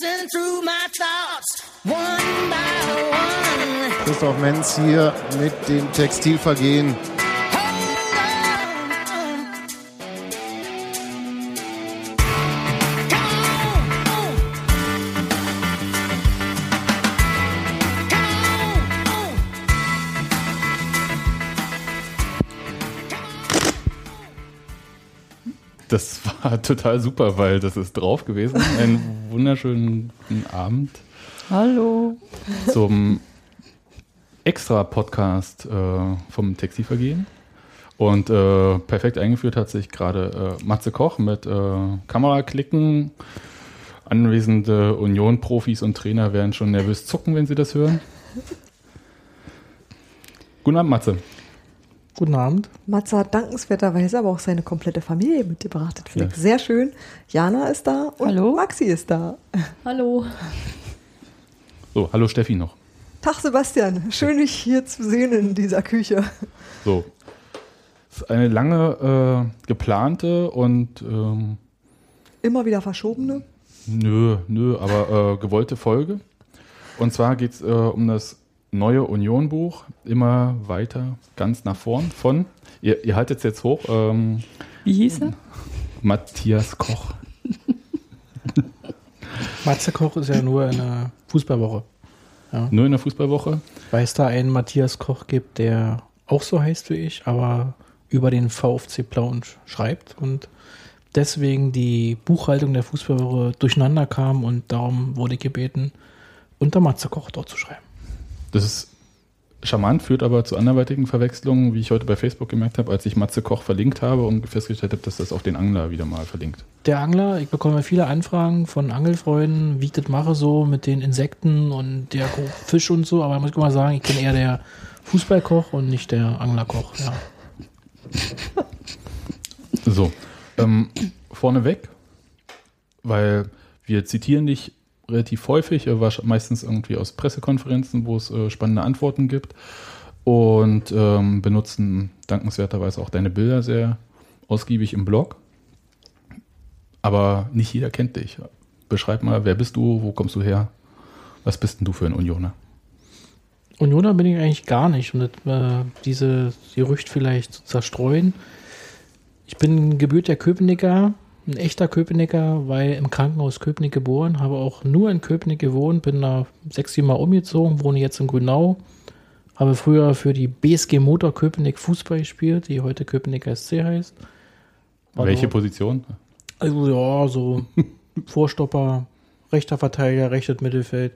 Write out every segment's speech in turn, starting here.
racing through my thoughts, one by one. Christoph Menz hier mit dem Textilvergehen. War total super, weil das ist drauf gewesen. Einen wunderschönen Abend Hallo. zum Extra-Podcast äh, vom Textilvergehen. Und äh, perfekt eingeführt hat sich gerade äh, Matze Koch mit äh, Kameraklicken. Anwesende Union-Profis und Trainer werden schon nervös zucken, wenn sie das hören. Guten Abend, Matze. Guten Abend. Matze hat dankenswerterweise aber auch seine komplette Familie mitgebracht. Das finde ich Ja. sehr schön. Jana ist da und Hallo. Maxi ist da. Hallo. So, hallo Steffi noch. Tag Sebastian, schön dich hier zu sehen in dieser Küche. So. Es ist eine lange äh, geplante und ähm, Immer wieder verschobene. nö, nö, aber äh, gewollte Folge. Und zwar geht es äh, um das neue Union-Buch, immer weiter, ganz nach vorn, von, ihr, ihr haltet es jetzt hoch, ähm, Wie hieß er? Matthias Koch. Matze Koch ist ja nur in der Fußballwoche. Nur in der Fußballwoche. Weil es da einen Matthias Koch gibt, der auch so heißt wie ich, aber über den VfC Plauen schreibt und deswegen die Buchhaltung der Fußballwoche durcheinander kam und darum wurde ich gebeten, unter Matze Koch dort zu schreiben. Das ist charmant, führt aber zu anderweitigen Verwechslungen, wie ich heute bei Facebook gemerkt habe, als ich Matze Koch verlinkt habe und festgestellt habe, dass das auf den Angler wieder mal verlinkt. Der Angler, ich bekomme viele Anfragen von Angelfreunden, wie ich das mache so mit den Insekten und der Fisch und so, aber muss ich mal sagen, ich bin eher der Fußballkoch und nicht der Anglerkoch. Ja. So, ähm, vorneweg, weil wir zitieren dich relativ häufig, äh, meistens irgendwie aus Pressekonferenzen, wo es äh, spannende Antworten gibt und ähm, benutzen dankenswerterweise auch deine Bilder sehr ausgiebig im Blog. Aber nicht jeder kennt dich. Beschreib mal, wer bist du, wo kommst du her? Was bist denn du für ein Unioner? Unioner bin ich eigentlich gar nicht, um äh, diese Gerücht vielleicht zu zerstreuen. Ich bin gebürtiger Köpenicker, ein echter Köpenicker, weil im Krankenhaus Köpenick geboren, habe auch nur in Köpenick gewohnt, bin da sechs, sieben Mal umgezogen, wohne jetzt in Grünau, habe früher für die BSG Motor Köpenick Fußball gespielt, die heute Köpenicker SC heißt. War Welche dort- Position? also ja, so Vorstopper, rechter Verteidiger, rechtes Mittelfeld.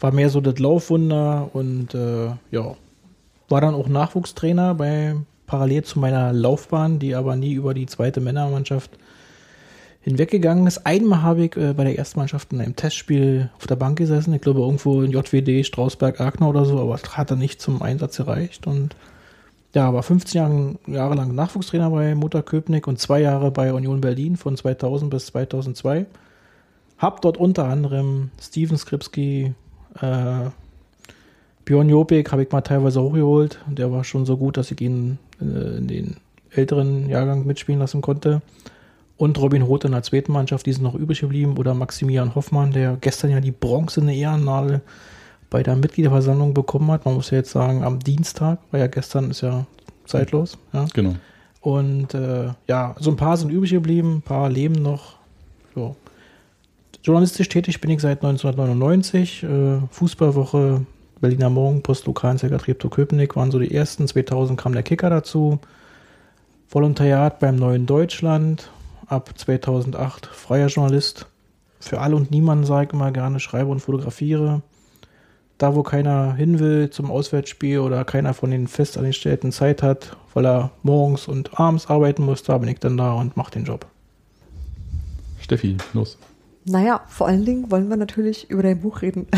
War mehr so das Laufwunder und äh, ja, war dann auch Nachwuchstrainer bei parallel zu meiner Laufbahn, die aber nie über die zweite Männermannschaft hinweggegangen ist. Einmal habe ich äh, bei der ersten Mannschaft in einem Testspiel auf der Bank gesessen, ich glaube irgendwo in JWD, Strausberg-Agner oder so, aber es hat dann nicht zum Einsatz gereicht und ja, war 15 Jahre, Jahre lang Nachwuchstrainer bei Mutter Köpenick und zwei Jahre bei Union Berlin von 2000 bis 2002. Hab dort unter anderem Steven Skripski, äh, Björn Jopik habe ich mal teilweise hochgeholt. Der war schon so gut, dass ich ihn äh, in den älteren Jahrgang mitspielen lassen konnte. Und Robin Roth in der zweiten Mannschaft, die sind noch übrig geblieben. Oder Maximilian Hoffmann, der gestern ja die bronzene Ehrennadel bei der Mitgliederversammlung bekommen hat. Man muss ja jetzt sagen, am Dienstag, weil ja gestern ist ja zeitlos. Ja. Genau. Und äh, ja, so ein paar sind übrig geblieben, ein paar leben noch. So. Journalistisch tätig bin ich seit 1999. Äh, Fußballwoche, Berliner Morgen, Post Lokalanzeiger Treptow Köpenick waren so die ersten. 2000 kam der Kicker dazu. Volontariat beim Neuen Deutschland. Ab 2008 freier Journalist. Für alle und niemanden sage ich immer gerne, schreibe und fotografiere. Da, wo keiner hin will zum Auswärtsspiel oder keiner von den Festangestellten Zeit hat, weil er morgens und abends arbeiten muss, da bin ich dann da und mache den Job. Steffi, los. Naja, vor allen Dingen wollen wir natürlich über dein Buch reden.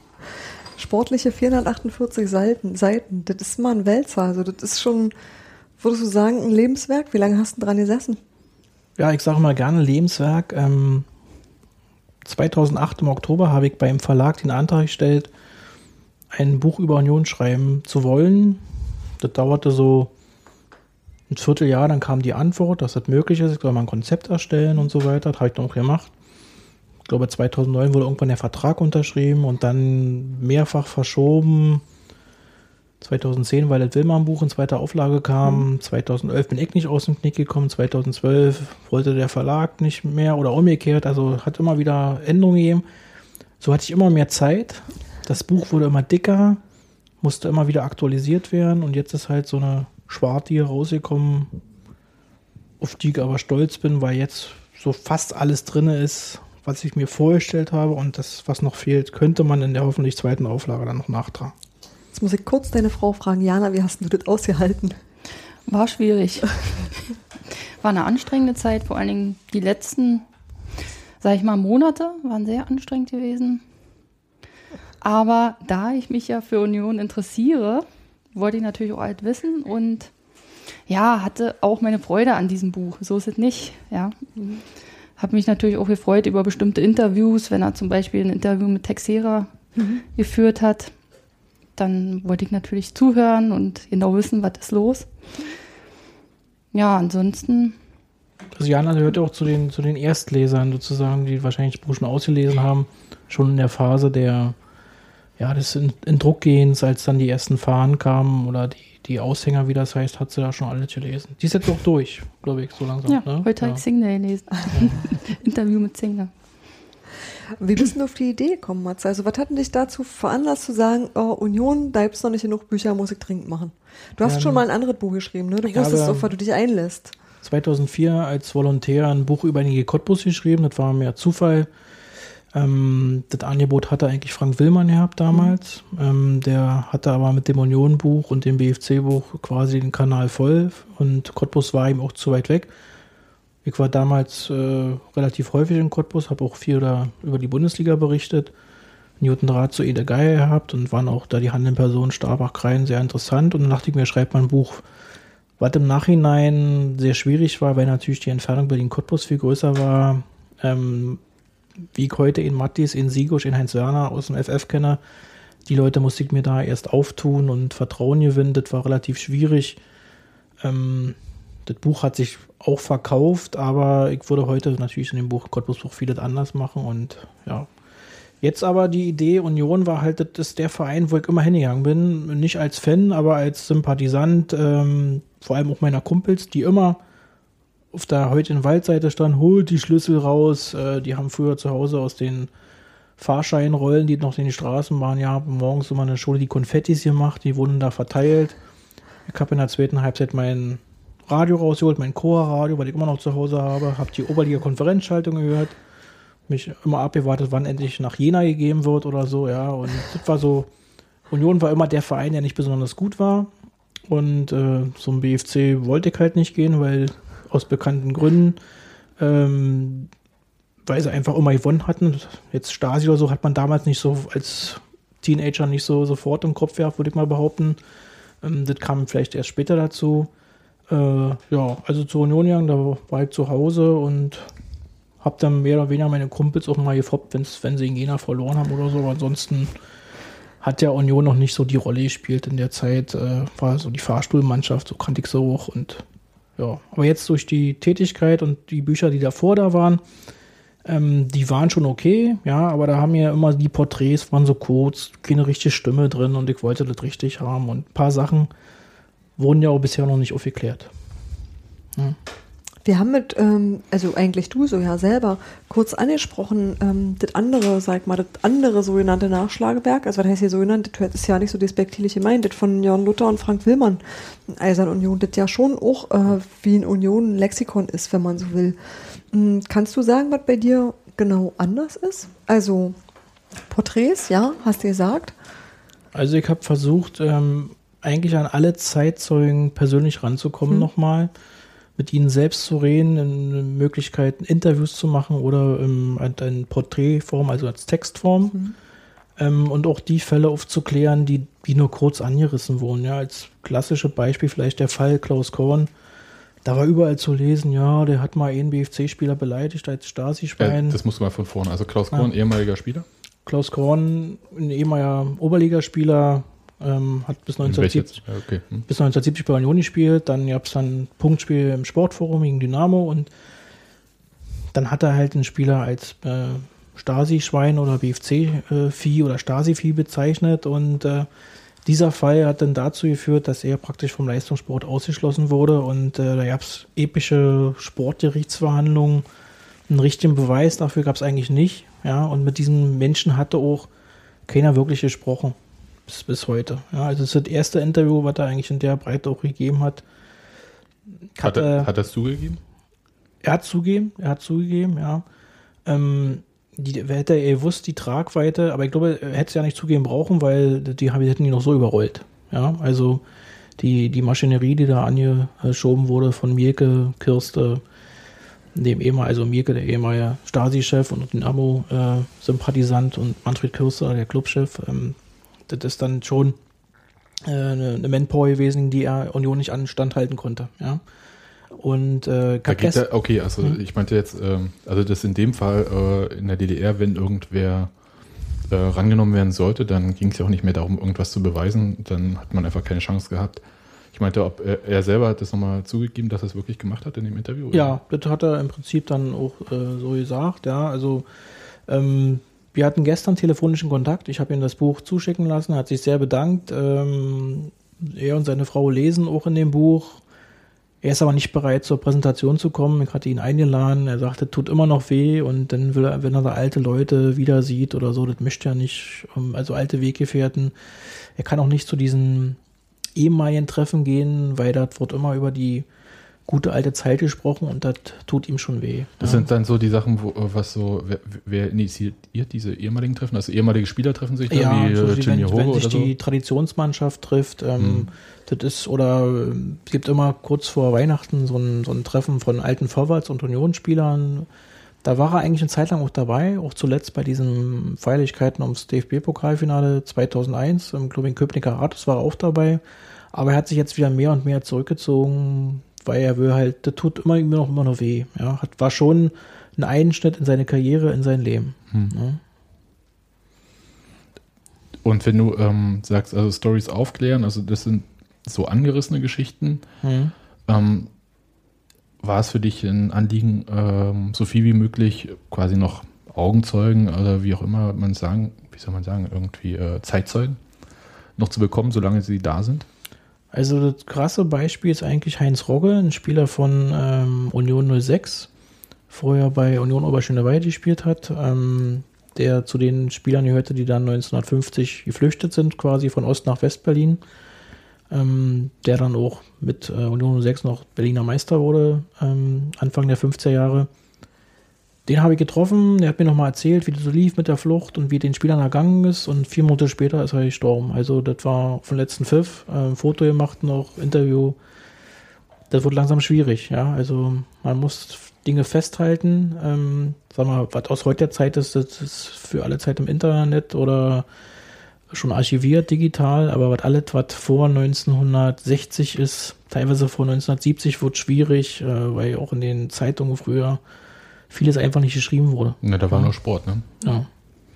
Sportliche 448 Seiten, Seiten, das ist mal ein Wälzer. Also das ist schon, würdest du sagen, ein Lebenswerk? Wie lange hast du dran gesessen? Ja, ich sage mal gerne Lebenswerk. Ähm, 2008 im Oktober habe ich beim Verlag den Antrag gestellt, ein Buch über Union schreiben zu wollen. Das dauerte so ein Vierteljahr, dann kam die Antwort, dass das möglich ist. Ich soll mal ein Konzept erstellen und so weiter. Das habe ich dann auch gemacht. Ich glaube, 2009 wurde irgendwann der Vertrag unterschrieben und dann mehrfach verschoben. 2010, weil das Willmann-Buch in zweiter Auflage kam. Mhm. 2011 bin ich nicht aus dem Knick gekommen. 2012 wollte der Verlag nicht mehr oder umgekehrt. Also hat immer wieder Änderungen gegeben. So hatte ich immer mehr Zeit. Das Buch wurde immer dicker, musste immer wieder aktualisiert werden. Und jetzt ist halt so eine Schwarte hier rausgekommen, auf die ich aber stolz bin, weil jetzt so fast alles drin ist, was ich mir vorgestellt habe. Und das, was noch fehlt, könnte man in der hoffentlich zweiten Auflage dann noch nachtragen. Jetzt muss ich kurz deine Frau fragen, Jana, wie hast du das ausgehalten? War schwierig. War eine anstrengende Zeit, vor allen Dingen die letzten, sag ich mal, Monate waren sehr anstrengend gewesen. Aber da ich mich ja für Union interessiere, wollte ich natürlich auch alt wissen und ja, hatte auch meine Freude an diesem Buch. So ist es nicht, ja. Habe mich natürlich auch gefreut über bestimmte Interviews, wenn er zum Beispiel ein Interview mit Texera mhm. geführt hat dann wollte ich natürlich zuhören und genau wissen, was ist los. Ja, ansonsten. Also Jana gehört auch zu den, zu den Erstlesern sozusagen, die wahrscheinlich das Buch schon ausgelesen haben, schon in der Phase der, ja, des in, in Druckgehens, als dann die ersten Fahnen kamen oder die, die Aushänger, wie das heißt, hat sie da schon alles gelesen. Die ist jetzt auch durch, glaube ich, so langsam. Ja, ne? heute ja. habe ich Singer gelesen. Interview mit Singer. Wie bist du auf die Idee gekommen, Matze? Also, was hat denn dich dazu veranlasst zu sagen, oh, Union, da gibt es noch nicht genug Bücher, muss ich dringend machen? Du hast ähm, schon mal ein anderes Buch geschrieben, ne? Du wusstest, auf was du dich einlässt. 2004 als Volontär ein Buch über den Cottbus geschrieben, das war mehr Zufall. Ähm, das Angebot hatte eigentlich Frank Willmann gehabt damals. Mhm. Ähm, der hatte aber mit dem Union-Buch und dem BFC-Buch quasi den Kanal voll und Cottbus war ihm auch zu weit weg. Ich war damals äh, relativ häufig in Cottbus, habe auch viel da über die Bundesliga berichtet. Newton Draht zu Ede Geier gehabt und waren auch da die handelnden Personen Starbach Kreien sehr interessant. Und dann dachte ich mir, schreibt man ein Buch, was im Nachhinein sehr schwierig war, weil natürlich die Entfernung Berlin-Cottbus viel größer war. Ähm, wie ich heute in Mattis, in Sigusch, in Heinz Werner aus dem FF kenne, die Leute musste ich mir da erst auftun und Vertrauen gewinnen. Das war relativ schwierig. Ähm, das Buch hat sich auch verkauft, aber ich würde heute natürlich in dem Buch Cottbus-Buch vieles anders machen und ja. Jetzt aber die Idee Union war halt, das ist der Verein, wo ich immer hingegangen bin. Nicht als Fan, aber als Sympathisant, ähm, vor allem auch meiner Kumpels, die immer auf der heutigen Waldseite standen, holt die Schlüssel raus. Äh, die haben früher zu Hause aus den Fahrscheinrollen, die noch in Straßen waren, ja, morgens immer in der Schule die Konfettis gemacht, die wurden da verteilt. Ich habe in der zweiten Halbzeit meinen Radio rausgeholt, mein Chor-Radio, weil ich immer noch zu Hause habe, habe die Oberliga-Konferenzschaltung gehört, mich immer abgewartet, wann endlich nach Jena gegeben wird oder so, ja. Und das war so, Union war immer der Verein, der nicht besonders gut war. Und äh, zum BFC wollte ich halt nicht gehen, weil aus bekannten Gründen, ähm, weil sie einfach immer gewonnen hatten. Jetzt Stasi oder so hat man damals nicht so als Teenager nicht so sofort im Kopf gehabt, würde ich mal behaupten. Ähm, das kam vielleicht erst später dazu. Äh, ja, also zur Union gegangen, da war ich zu Hause und habe dann mehr oder weniger meine Kumpels auch mal gefoppt, wenn's, wenn sie in Jena verloren haben oder so. Aber ansonsten hat der Union noch nicht so die Rolle gespielt in der Zeit. Äh, war so die Fahrstuhlmannschaft, so kannte ich so auch. Und ja, aber jetzt durch die Tätigkeit und die Bücher, die davor da waren, ähm, die waren schon okay, ja, aber da haben ja immer die Porträts, waren so kurz, keine richtige Stimme drin und ich wollte das richtig haben und ein paar Sachen wurden ja auch bisher noch nicht aufgeklärt. Ja. Wir haben mit, ähm, also eigentlich du so ja selber, kurz angesprochen, ähm, das andere, sag mal, das andere sogenannte Nachschlagewerk, also was heißt hier sogenannt, das ist ja nicht so despektierlich gemeint, das von Jörn Luther und Frank Willmann, Eisern Union, das ja schon auch äh, wie ein Union ein Lexikon ist, wenn man so will. Mhm, kannst du sagen, was bei dir genau anders ist? Also Porträts, ja, hast du gesagt? Also ich habe versucht, ähm, eigentlich an alle Zeitzeugen persönlich ranzukommen mhm. nochmal, mit ihnen selbst zu reden, Möglichkeiten, Interviews zu machen oder ähm, in Porträtform, also als Textform. Mhm. Ähm, und auch die Fälle aufzuklären, die, die nur kurz angerissen wurden. Ja, als klassische Beispiel vielleicht der Fall Klaus Korn. Da war überall zu lesen, ja, der hat mal einen BFC-Spieler beleidigt als Stasi-Schwein. Äh, das musst du mal von vorne. Also Klaus Korn, ja. ehemaliger Spieler? Klaus Korn, ein ehemaliger Oberligaspieler, ähm, hat bis 1970, okay. hm. bis 1970 bei Union gespielt. Dann gab es dann ein Punktspiel im Sportforum gegen Dynamo und dann hat er halt einen Spieler als äh, Stasi-Schwein oder BFC-Vieh oder Stasi-Vieh bezeichnet und äh, dieser Fall hat dann dazu geführt, dass er praktisch vom Leistungssport ausgeschlossen wurde und äh, da gab es epische Sportgerichtsverhandlungen. Einen richtigen Beweis dafür gab es eigentlich nicht. Ja, und mit diesem Menschen hatte auch keiner wirklich gesprochen. Bis, bis heute. Ja, also das ist das erste Interview, was er eigentlich in der Breite auch gegeben hat. Hat, er, hat er es zugegeben? er hat zugegeben, er hat zugegeben, ja. Ähm, die, wer hätte er gewusst, die Tragweite, aber ich glaube, er hätte es ja nicht zugeben brauchen, weil die haben- hätten ihn noch so überrollt. Ja, also die, die Maschinerie, die da angeschoben wurde von Mirke, Kirste, dem ehemaligen, also Mirke, der ehemalige Stasi-Chef und den Amo-Sympathisant und Manfred Kirste, der Clubchef, ähm, das ist dann schon äh, eine, Manpower gewesen, die er Union nicht anstand halten konnte. Ja. Und äh, Da geht okay, also Hm? ich meinte jetzt, ähm, also das in dem Fall äh, in der DDR, wenn irgendwer äh, rangenommen werden sollte, dann ging es ja auch nicht mehr darum, irgendwas zu beweisen, dann hat man einfach keine Chance gehabt. Ich meinte, ob er, er selber hat das nochmal zugegeben, dass er es wirklich gemacht hat in dem Interview? oder? Ja, das hat er im Prinzip dann auch äh, so gesagt, ja. Also ähm, wir hatten gestern telefonischen Kontakt. Ich habe ihm das Buch zuschicken lassen, hat sich sehr bedankt. Ähm, er und seine Frau lesen auch in dem Buch. Er ist aber nicht bereit, zur Präsentation zu kommen. Ich hatte ihn eingeladen. Er sagte, tut immer noch weh und dann will er, wenn er da alte Leute wieder sieht oder so, das möchte er nicht. ähm, Also alte Weggefährten. Er kann auch nicht zu diesen ehemaligen Treffen gehen, weil dort wird immer über die gute alte Zeit gesprochen und das tut ihm schon weh. Das ja. sind dann so die Sachen, wo, äh, was so, wer, wer initiiert diese ehemaligen Treffen? Also ehemalige Spieler treffen sich da, ja, wie so äh, Jimmy wenn, Hoge wenn oder sich so? die Traditionsmannschaft trifft, ähm, Mhm. das ist, oder es gibt immer kurz vor Weihnachten so ein, so ein Treffen von alten Vorwärts- und Unionsspielern. Da war er eigentlich eine Zeit lang auch dabei, auch zuletzt bei diesen Feierlichkeiten ums DFB-Pokalfinale 2001 im Club in Köpenicker Rathaus war er auch dabei. Aber er hat sich jetzt wieder mehr und mehr zurückgezogen, weil er will halt, das tut immer, immer noch, immer noch weh. Ja, hat, war schon ein Einschnitt in seine Karriere, in sein Leben. Hm. Ja. Und wenn du ähm, sagst, also Stories aufklären, also das sind so angerissene Geschichten, Mhm. ähm, war es für dich ein Anliegen, ähm, so viel wie möglich quasi noch Augenzeugen oder wie auch immer man sagen, wie soll man sagen, irgendwie äh, Zeitzeugen noch zu bekommen, solange sie da sind? Also das krasse Beispiel ist eigentlich Heinz Rogge, ein Spieler von ähm, Union 06, vorher bei Union Oberschöneweide gespielt hat, ähm, der zu den Spielern gehörte, die dann 1950 geflüchtet sind, quasi von Ost nach West-Berlin, ähm, der dann auch mit äh, Union 06 noch Berliner Meister wurde, ähm, Anfang der 50er Jahre. Den habe ich getroffen, der hat mir nochmal erzählt, wie das so lief mit der Flucht und wie den Spielern ergangen ist und vier Monate später ist er gestorben. Also das war vom letzten Pfiff, äh, Foto gemacht noch, Interview. Das wird langsam schwierig, ja. Also man muss Dinge festhalten. Ähm, sag mal, was aus heutiger Zeit ist, das ist für alle Zeit im Internet oder schon archiviert digital, aber was alles, was vor 1960 ist, teilweise vor 1970, wird schwierig, äh, weil auch in den Zeitungen früher vieles einfach nicht geschrieben wurde. Ne, da war Ja. nur Sport, ne? Ja.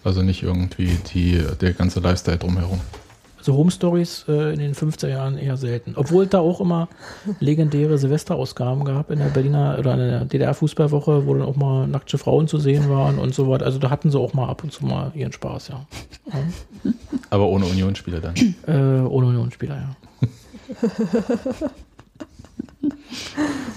Also nicht irgendwie die, der ganze Lifestyle drumherum. Also Home Stories äh, in den 50er Jahren eher selten. Obwohl es da auch immer legendäre Silvesterausgaben gab in der Berliner oder in der DDR-Fußballwoche, wo dann auch mal nackte Frauen zu sehen waren und so weiter. Also da hatten sie auch mal ab und zu mal ihren Spaß, ja. Aber ohne Unionsspieler dann. Äh, ohne Unionsspieler, ja.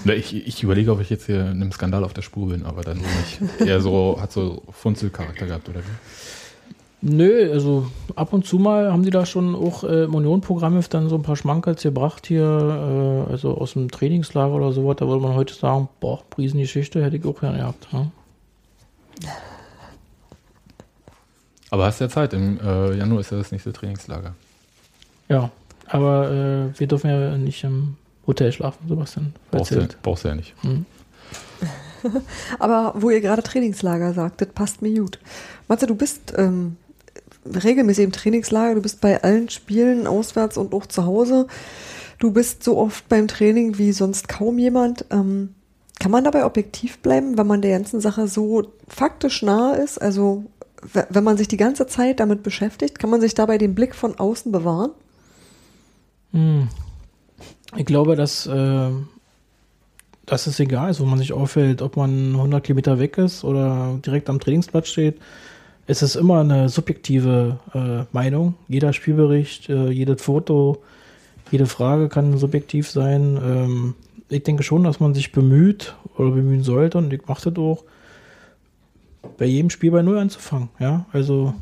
Ich, ich überlege, ob ich jetzt hier einem Skandal auf der Spur bin, aber dann nicht. Eher so, hat so Funzelcharakter gehabt, oder wie? Nö, also ab und zu mal haben die da schon auch äh, im Union-Programm dann so ein paar Schmankerls gebracht hier, äh, also aus dem Trainingslager oder sowas. Da würde man heute sagen, boah, Riesengeschichte hätte ich auch gerne gehabt. Ja. Aber hast ja Zeit, im äh, Januar ist ja das nächste Trainingslager. Ja, aber äh, wir dürfen ja nicht im Hotel schlafen, Sebastian. Brauchst du, brauchst du ja nicht. Aber wo ihr gerade Trainingslager sagt, das passt mir gut. Matze, du bist ähm, regelmäßig im Trainingslager, du bist bei allen Spielen auswärts und auch zu Hause. Du bist so oft beim Training wie sonst kaum jemand. Ähm, kann man dabei objektiv bleiben, wenn man der ganzen Sache so faktisch nahe ist? Also wenn man sich die ganze Zeit damit beschäftigt, kann man sich dabei den Blick von außen bewahren? Hm. Ich glaube, dass äh, das ist egal, also wo man sich auffällt, ob man 100 Kilometer weg ist oder direkt am Trainingsplatz steht. Es ist immer eine subjektive äh, Meinung. Jeder Spielbericht, äh, jedes Foto, jede Frage kann subjektiv sein. Ähm, ich denke schon, dass man sich bemüht oder bemühen sollte und ich mache das auch, bei jedem Spiel bei Null anzufangen. Ja, also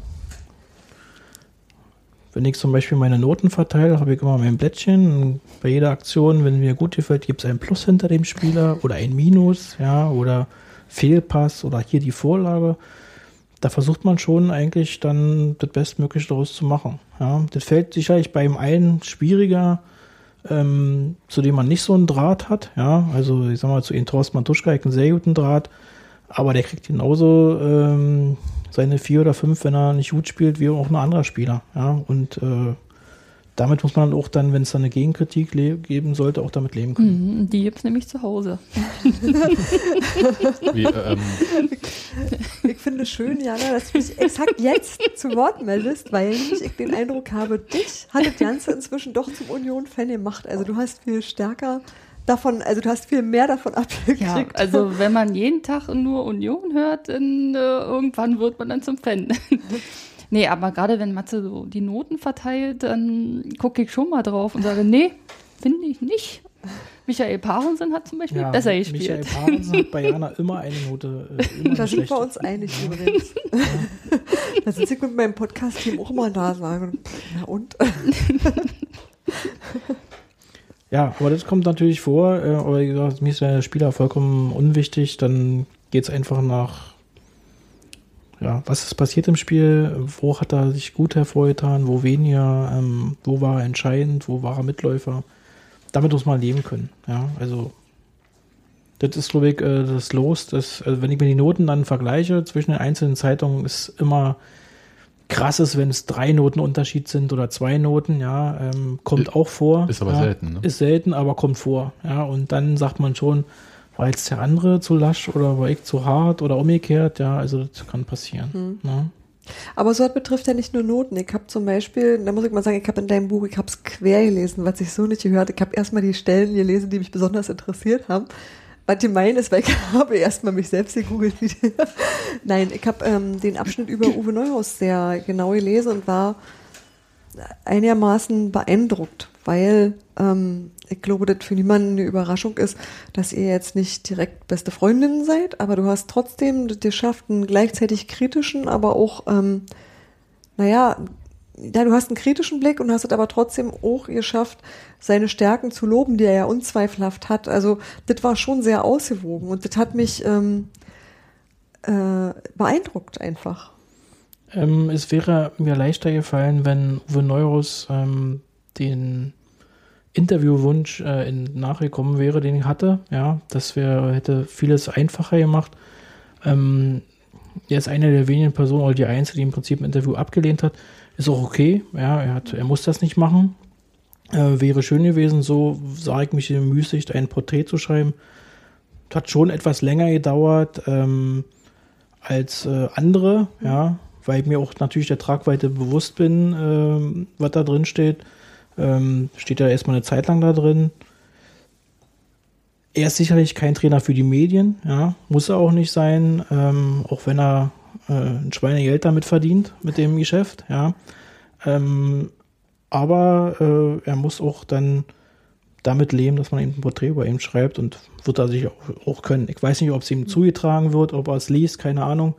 wenn ich zum Beispiel meine Noten verteile, habe ich immer mein Blättchen. Bei jeder Aktion, wenn mir gut gefällt, gibt es ein Plus hinter dem Spieler oder ein Minus, ja, oder Fehlpass oder hier die Vorlage. Da versucht man schon eigentlich dann das Bestmögliche daraus zu machen. Ja. Das fällt sicherlich beim einen schwieriger, ähm, zu dem man nicht so einen Draht hat. Ja, also ich sag mal, zu Ihnen Thorsten Matuschka, ich einen sehr guten Draht, aber der kriegt genauso ähm, seine vier oder fünf, wenn er nicht gut spielt, wie auch ein anderer Spieler. Ja, und äh, damit muss man auch dann, wenn es dann eine Gegenkritik geben sollte, auch damit leben können. Mhm, Die gibt's nämlich zu Hause. Wie, ähm, Ich finde es schön, Jana, dass du dich exakt jetzt zu Wort meldest, weil ich den Eindruck habe, dich hat das Ganze inzwischen doch zum Union-Fan gemacht. Also du hast viel stärker davon, also du hast viel mehr davon abgekriegt. Ja, also wenn man jeden Tag nur Union hört, dann äh, irgendwann wird man dann zum Fan. nee, aber gerade wenn Matze so die Noten verteilt, dann gucke ich schon mal drauf und sage, nee, finde ich nicht. Michael Parensen hat zum Beispiel besser gespielt. Michael Parensen hat bei Jana immer eine Note, äh, immer da sind wir uns einig übrigens. da sitze ich mit meinem Podcast-Team auch immer da sagen, na und? Ja, aber das kommt natürlich vor, äh, aber wie gesagt, mir ist der Spieler vollkommen unwichtig, dann geht es einfach nach, ja, was ist passiert im Spiel, wo hat er sich gut hervorgetan, wo weniger, ähm, wo war er entscheidend, wo war er Mitläufer. Damit muss man leben können, ja, also das ist, glaube ich, äh, das Los, das, also wenn ich mir die Noten dann vergleiche zwischen den einzelnen Zeitungen, ist immer krass ist, wenn es drei Noten Unterschied sind oder zwei Noten, ja, ähm, kommt auch vor. ist aber ja, selten, ne? Ist selten, aber kommt vor, ja, und dann sagt man schon, war jetzt der andere zu lasch oder war ich zu hart oder umgekehrt, ja, also das kann passieren. Ne? Aber so was betrifft ja nicht nur Noten. Ich habe zum Beispiel, da muss ich mal sagen, ich habe in deinem Buch, ich habe es quer gelesen, was ich so nicht gehört. Ich habe erstmal die Stellen gelesen, die mich besonders interessiert haben. Was gemein ist, weil ich habe erstmal mich selbst gegoogelt. Nein, ich habe ähm, den Abschnitt über Uwe Neuhaus sehr genau gelesen und war einigermaßen beeindruckt, weil ähm, ich glaube, das für niemanden eine Überraschung ist, dass ihr jetzt nicht direkt beste Freundinnen seid, aber du hast trotzdem das geschafft, einen gleichzeitig kritischen, aber auch, ähm, naja, ja, du hast einen kritischen Blick und hast es aber trotzdem auch geschafft, seine Stärken zu loben, die er ja unzweifelhaft hat. Also das war schon sehr ausgewogen und das hat mich ähm, äh, beeindruckt einfach. Ähm, es wäre mir leichter gefallen, wenn Uwe Neuhaus ähm, den Interviewwunsch äh, in, nachgekommen wäre, den ich hatte. Ja, das wäre, hätte vieles einfacher gemacht. Ähm, er ist eine der wenigen Personen, oder die einzige, die im Prinzip ein Interview abgelehnt hat. Ist auch okay. Ja, er, hat, er muss das nicht machen. Äh, wäre schön gewesen, so sage ich mich bemüßigt, ein Porträt zu schreiben. Hat schon etwas länger gedauert ähm, als äh, andere, ja, weil ich mir auch natürlich der Tragweite bewusst bin, ähm, was da drin steht. Ähm, steht ja erstmal eine Zeit lang da drin. Er ist sicherlich kein Trainer für die Medien, ja, muss er auch nicht sein, ähm, auch wenn er äh, ein Schweinegeld damit verdient, mit dem Geschäft, ja. Ähm, aber äh, er muss auch dann damit leben, dass man eben ein Porträt über ihn schreibt und wird er sich auch, auch können. Ich weiß nicht, ob es ihm zugetragen wird, ob er es liest, keine Ahnung.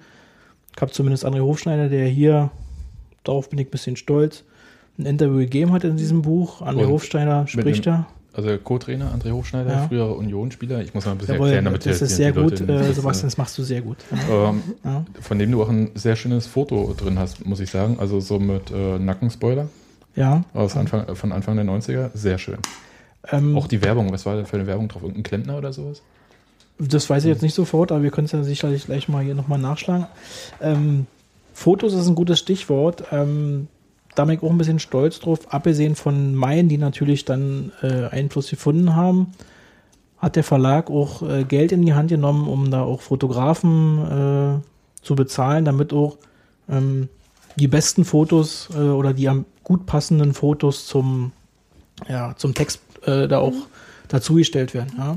Ich habe zumindest André Hofschneider, der hier, darauf bin ich ein bisschen stolz, ein Interview gegeben hat in diesem Buch. André Und Hofsteiner spricht da. Also Co-Trainer André Hochschneider, Ja. früherer Union-Spieler. Ich muss mal ein bisschen Jawohl, erklären, damit das ist sehr gut, äh. Sebastian, das machst du sehr gut. Ähm, Ja. Von dem du auch ein sehr schönes Foto drin hast, muss ich sagen. Also so mit äh, Nackenspoiler Ja. aus Anfang, von Anfang der 90er. Sehr schön. Ähm, Auch die Werbung, was war denn für eine Werbung drauf? Irgendein Klempner oder sowas? Das weiß ich jetzt nicht sofort, aber wir können es ja sicherlich gleich mal hier nochmal nachschlagen. Ähm, Fotos ist ein gutes Stichwort. Ähm, da bin ich auch ein bisschen stolz drauf. Abgesehen von meinen, die natürlich dann äh, Einfluss gefunden haben, hat der Verlag auch äh, Geld in die Hand genommen, um da auch Fotografen äh, zu bezahlen, damit auch ähm, die besten Fotos äh, oder die am gut passenden Fotos zum, ja, zum Text äh, da auch dazugestellt werden. Ja.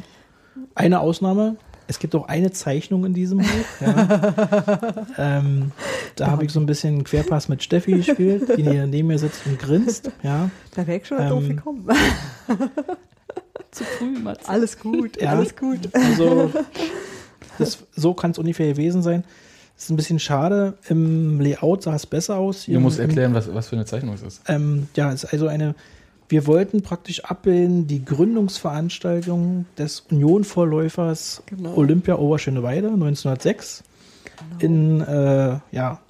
Eine Ausnahme, es gibt auch eine Zeichnung in diesem Buch. Ja. ähm, da habe ich so ein bisschen Querpass mit Steffi gespielt, die hier neben mir sitzt und grinst. Ja. Da wäre ich schon Ähm, doof gekommen. Zu früh, Mats. Alles gut, Ja. alles gut. Also das, so kann es ungefähr gewesen sein. Das ist ein bisschen schade. Im Layout sah es besser aus. Musst im- erklären, was, was für eine Zeichnung es ist. Ähm, ja, es ist also eine. Wir wollten praktisch abbilden die Gründungsveranstaltung des Union-Vorläufers Genau. Olympia Oberschöneweide 1906. In, äh, ja,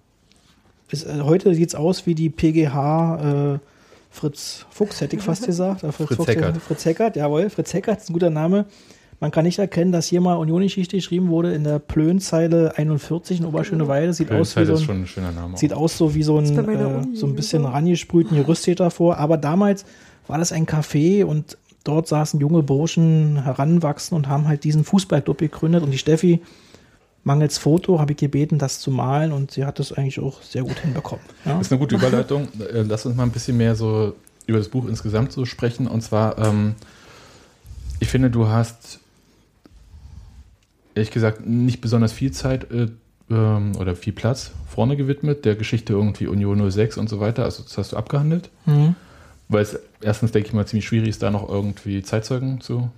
es, äh, heute sieht es aus wie die PGH äh, Fritz Fuchs, hätte ich fast gesagt. Äh, Fritz Fuchs, Heckert. Fritz Heckert, jawohl. Fritz Heckert ist ein guter Name. Man kann nicht erkennen, dass hier mal Union-Geschichte geschrieben wurde in der Plönzeile 41 in Oberschöneweide. Sieht aus wie so ist ein, schon ein schöner Name. Sieht aus so wie so ein, äh, so ein bisschen rangesprühten Gerüsttäter vor. Aber damals war das ein Café und dort saßen junge Burschen heranwachsen und haben halt diesen Fußballclub gegründet. Und die Steffi, mangels Foto, habe ich gebeten, das zu malen und sie hat das eigentlich auch sehr gut hinbekommen. Ja? Das ist eine gute Überleitung. Äh, Lass uns mal ein bisschen mehr so über das Buch insgesamt so sprechen. Und zwar, ähm, ich finde, du hast ehrlich gesagt nicht besonders viel Zeit äh, ähm, oder viel Platz vorne gewidmet, der Geschichte irgendwie Union 06 und so weiter. Also das hast du abgehandelt. Mhm. Weil es erstens, denke ich mal, ziemlich schwierig ist, da noch irgendwie Zeitzeugen zu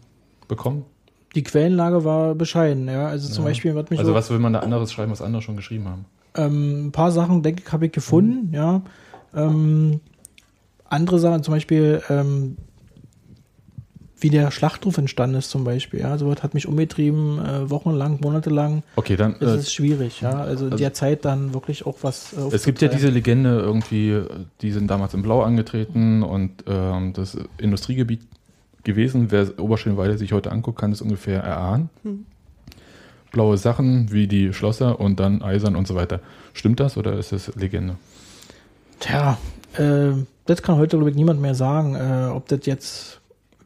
bekommen. Die Quellenlage war bescheiden, ja. Also zum Ja. Beispiel wird mich Also was will man da anderes schreiben, was andere schon geschrieben haben? Ähm, ein paar Sachen, denke ich, habe ich gefunden, ja. Ähm, andere Sachen, zum Beispiel, ähm, wie der Schlachtruf entstanden ist, zum Beispiel, ja. Sowas hat mich umgetrieben, äh, wochenlang, monatelang. Okay, dann. Es Äh, ist schwierig, ja. Also in also- der Zeit dann wirklich auch was. Äh, Es gibt ja diese. Legende irgendwie, die sind damals in Blau angetreten und ähm, das Industriegebiet gewesen. Wer Oberschönweide sich heute anguckt, kann es ungefähr erahnen. Blaue Sachen wie die Schlosser und dann Eisern und so weiter. Stimmt das oder ist das Legende? Tja, äh, das kann heute, glaube ich, niemand mehr sagen, äh, ob das jetzt,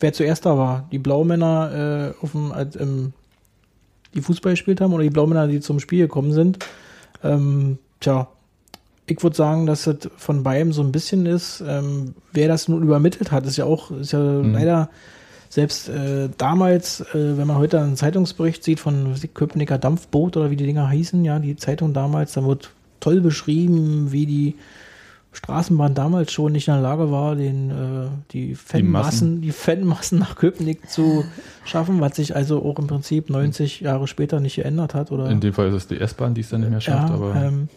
wer zuerst da war. Die Blaumänner, äh, auf dem, als, ähm, die Fußball gespielt haben oder die Blaumänner, die zum Spiel gekommen sind. Ähm, tja, ich würde sagen, dass das von beidem so ein bisschen ist. Ähm, wer das nun übermittelt hat, ist ja auch, ist ja leider selbst äh, damals, äh, wenn man heute einen Zeitungsbericht sieht von Köpenicker Dampfboot oder wie die Dinger hießen, ja, die Zeitung damals, dann wird toll beschrieben, wie die Straßenbahn damals schon nicht in der Lage war, den, äh, die Fanmassen, die, Fanmassen nach Köpenick zu schaffen, was sich also auch im Prinzip 90 Jahre später nicht geändert hat. Oder? In dem Fall ist es die S-Bahn, die es dann nicht mehr schafft. Ja, aber ähm,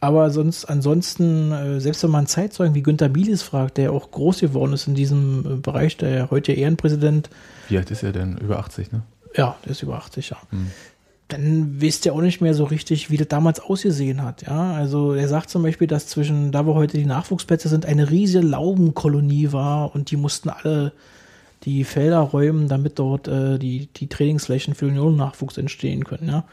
aber sonst, ansonsten, äh, selbst wenn man Zeitzeugen wie Günter Bielis fragt, der ja auch groß geworden ist in diesem äh, Bereich, der ja heute Ehrenpräsident, wie alt ist er denn? Über 80, ne? ja, der ist über 80 Jahre. Hm. Dann wisst ihr auch nicht mehr so richtig, wie das damals ausgesehen hat. Ja, also er sagt zum Beispiel, dass zwischen da, wo heute die Nachwuchsplätze sind, eine riesige Laubenkolonie war und die mussten alle die Felder räumen, damit dort äh, die, die Trainingsflächen für den Union-Nachwuchs entstehen können. Ja.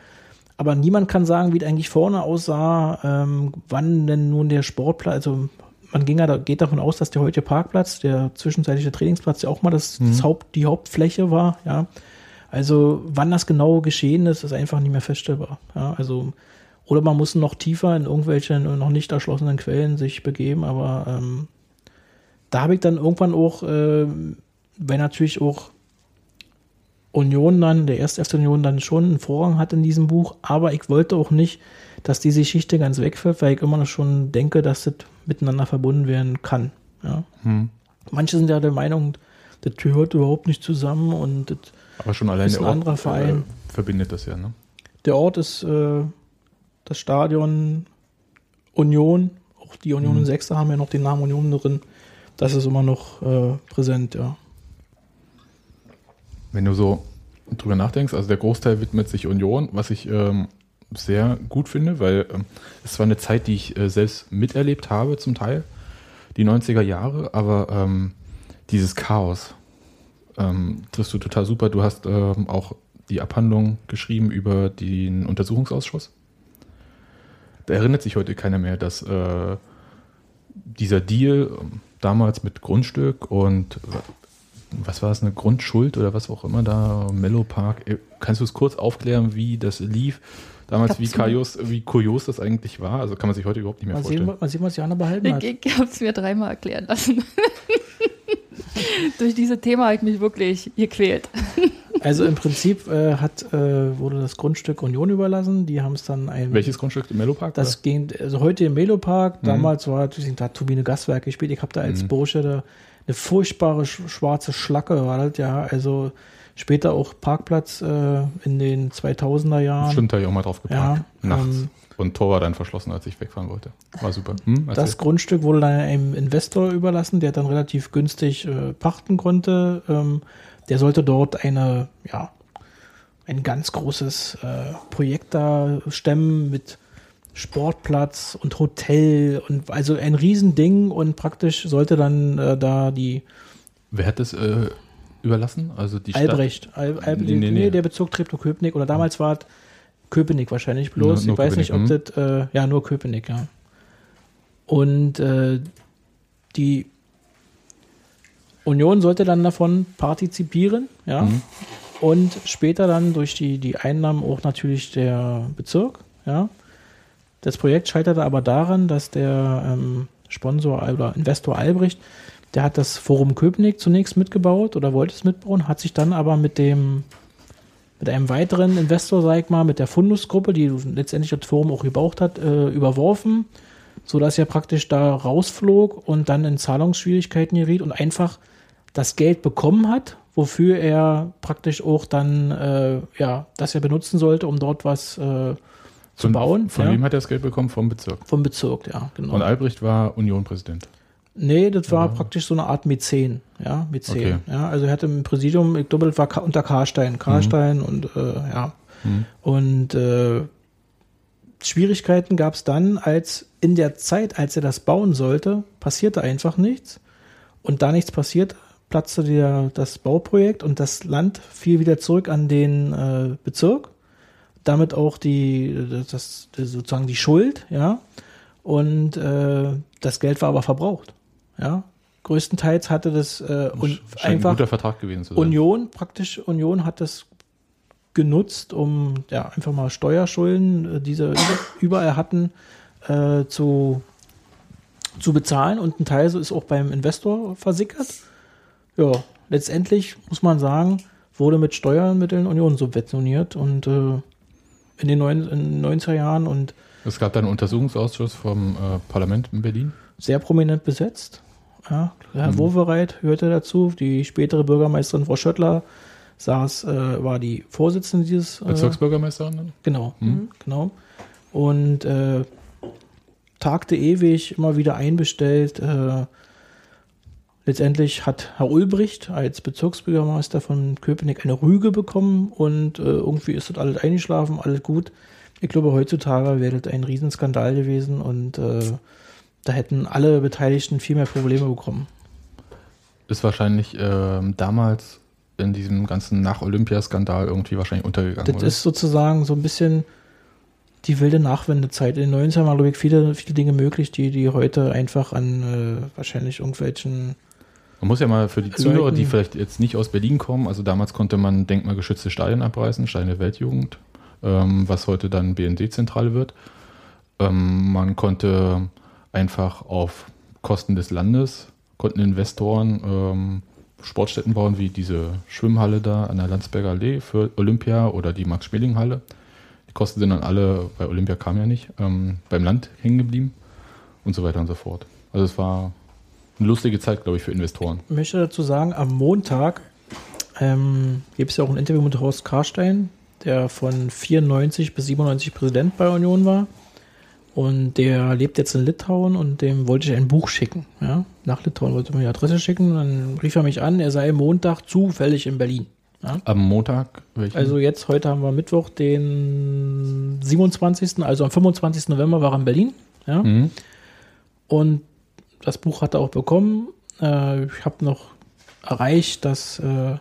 Aber niemand kann sagen, wie es eigentlich vorne aussah, ähm, wann denn nun der Sportplatz, also man ging ja, da, geht davon aus, dass der heutige Parkplatz, der zwischenzeitliche Trainingsplatz ja auch mal das, das Haupt, die Hauptfläche war, ja. Also wann das genau geschehen ist, ist einfach nicht mehr feststellbar. Ja, also oder man muss noch tiefer in irgendwelche noch nicht erschlossenen Quellen sich begeben, aber ähm, da habe ich dann irgendwann auch, äh, weil natürlich auch Union dann, der erste FC Union dann schon einen Vorrang hat in diesem Buch, aber ich wollte auch nicht, dass diese Geschichte ganz wegfällt, weil ich immer noch schon denke, dass das miteinander verbunden werden kann. Ja. Hm. Manche sind ja der Meinung, das gehört überhaupt nicht zusammen und das Aber schon allein ein Ort, anderer Verein. Äh, verbindet das ja, ne? Der Ort ist äh, das Stadion Union. Auch die Union Mhm. 6 haben ja noch den Namen Union drin. Das ist immer noch äh, präsent, ja. Wenn du so drüber nachdenkst, also der Großteil widmet sich Union, was ich ähm, sehr gut finde, weil ähm, es war eine Zeit, die ich äh, selbst miterlebt habe zum Teil, die 90er Jahre, aber ähm, dieses Chaos ähm, triffst du total super. Du hast ähm, auch die Abhandlung geschrieben über den Untersuchungsausschuss. Da erinnert sich heute keiner mehr, dass äh, dieser Deal ähm, damals mit Grundstück und was war es, eine Grundschuld oder was auch immer da, Mellow Park. Äh, Kannst du es kurz aufklären, wie das lief? Damals, wie kurios, wie kurios das eigentlich war? Also kann man sich heute überhaupt nicht mehr Mal sehen, vorstellen. mal sehen, was Jana behalten hat. Ich, ich habe es mir dreimal erklären lassen. Durch dieses Thema habe ich mich wirklich gequält. Also im Prinzip äh, hat, äh, wurde das Grundstück Union überlassen. Die haben es dann ein. Welches Grundstück? Im Mellopark? Das ging, also heute im Melopark, Mhm. damals war natürlich, da hat Turbine Gaswerk gespielt. Ich habe da als Bursche da eine furchtbare sch schwarze Schlacke, war das ja. Also später auch Parkplatz äh, in den 2000er Jahren. Stimmt, da ich auch mal drauf geparkt. Ja, Nachts. ähm, Und Tor war dann verschlossen, als ich wegfahren wollte. War super. Hm, Das. Grundstück wurde dann einem Investor überlassen, der dann relativ günstig äh, pachten konnte. Ähm, der sollte dort eine, ja, ein ganz großes äh, Projekt da stemmen mit Sportplatz und Hotel und also ein Riesending und praktisch sollte dann äh, da die Wer hat das äh, überlassen? Also die Stadt? Albrecht, Al, Al, Nee, nee, nee, nee. der Bezirk Treptow-Köpenick oder damals war es Köpenick wahrscheinlich bloß. Nur- nur ich weiß nicht, ob Köpenick, das, äh, ja, nur Köpenick, ja. Und äh, die Union sollte dann davon partizipieren, ja. Mhm. Und später dann durch die, die Einnahmen auch natürlich der Bezirk, ja. Das Projekt scheiterte aber daran, dass der ähm, Sponsor oder Investor Albrecht, der hat das Forum Köpenick zunächst mitgebaut oder wollte es mitbauen, hat sich dann aber mit dem mit einem weiteren Investor, sag ich mal, mit der Fundusgruppe, die letztendlich das Forum auch gebaut hat, äh, überworfen, sodass er praktisch da rausflog und dann in Zahlungsschwierigkeiten geriet und einfach das Geld bekommen hat, wofür er praktisch auch dann, äh, ja, das er benutzen sollte, um dort was äh, zu Von, bauen. Von ja. wem hat er das Geld bekommen? Vom Bezirk. Vom Bezirk, ja, genau. Und Albrecht war Unionpräsident. Nee, das war praktisch so eine Art Mäzen, ja, Mäzen. Okay. Ja, also er hatte im Präsidium, ich glaube, das war unter Karstein, Karstein und äh, ja. Und äh, Schwierigkeiten gab es dann, als in der Zeit, als er das bauen sollte, passierte einfach nichts. Und da nichts passiert, platzte der, das Bauprojekt und das Land fiel wieder zurück an den äh, Bezirk. Damit auch die, das, sozusagen die Schuld, ja. Und äh, das Geld war aber verbraucht. Ja. Größtenteils hatte das äh, ein einfach guter Vertrag gewesen zu sein. Union, praktisch Union hat das genutzt, um ja einfach mal Steuerschulden, äh, diese über- überall hatten, äh, zu, zu bezahlen und ein Teil so ist auch beim Investor versickert. Ja, letztendlich muss man sagen, wurde mit Steuermitteln Union subventioniert und äh, in den neun, in den 90er Jahren und Es gab dann einen Untersuchungsausschuss vom äh, Parlament in Berlin. Sehr prominent besetzt. Ja, Herr Mhm. Wowereit hörte dazu. Die spätere Bürgermeisterin Frau Schöttler saß, äh, war die Vorsitzende dieses äh, Bezirksbürgermeisterin dann? Genau, genau. Und äh, tagte ewig, immer wieder einbestellt. Äh, letztendlich hat Herr Ulbricht als Bezirksbürgermeister von Köpenick eine Rüge bekommen und äh, irgendwie ist das alles eingeschlafen, alles gut. Ich glaube, heutzutage wäre das ein Riesenskandal gewesen und äh, da hätten alle Beteiligten viel mehr Probleme bekommen. Ist wahrscheinlich ähm, damals in diesem ganzen Nach-Olympia-Skandal irgendwie wahrscheinlich untergegangen. Das oder? ist sozusagen so ein bisschen die wilde Nachwendezeit. In den 90ern waren, glaube ich, viele, viele Dinge möglich, die, die heute einfach an äh, wahrscheinlich irgendwelchen. Man muss ja mal für die Zuhörer, die vielleicht jetzt nicht aus Berlin kommen, also damals konnte man denkmalgeschützte Stadien abreißen, Stein der Weltjugend, ähm, was heute dann BND-Zentrale wird. Ähm, man konnte einfach auf Kosten des Landes, konnten Investoren ähm, Sportstätten bauen, wie diese Schwimmhalle da an der Landsberger Allee für Olympia oder die Max-Schmeling-Halle. Die Kosten sind dann alle, bei Olympia kam ja nicht, ähm, beim Land hängen geblieben und so weiter und so fort. Also es war eine lustige Zeit, glaube ich, für Investoren. Ich möchte dazu sagen, am Montag ähm, gibt es ja auch ein Interview mit Horst Karstein, der von 94 bis 97 Präsident bei Union war. Und der lebt jetzt in Litauen und dem wollte ich ein Buch schicken. Ja? Nach Litauen wollte mir die Adresse schicken. Dann rief er mich an, er sei Montag zufällig in Berlin. Ja? Am Montag, welchen? Also jetzt, heute haben wir Mittwoch, den 27., also am 25. November war er in Berlin. Ja? Mhm. Und das Buch hat er auch bekommen. Äh, ich habe noch erreicht, dass äh,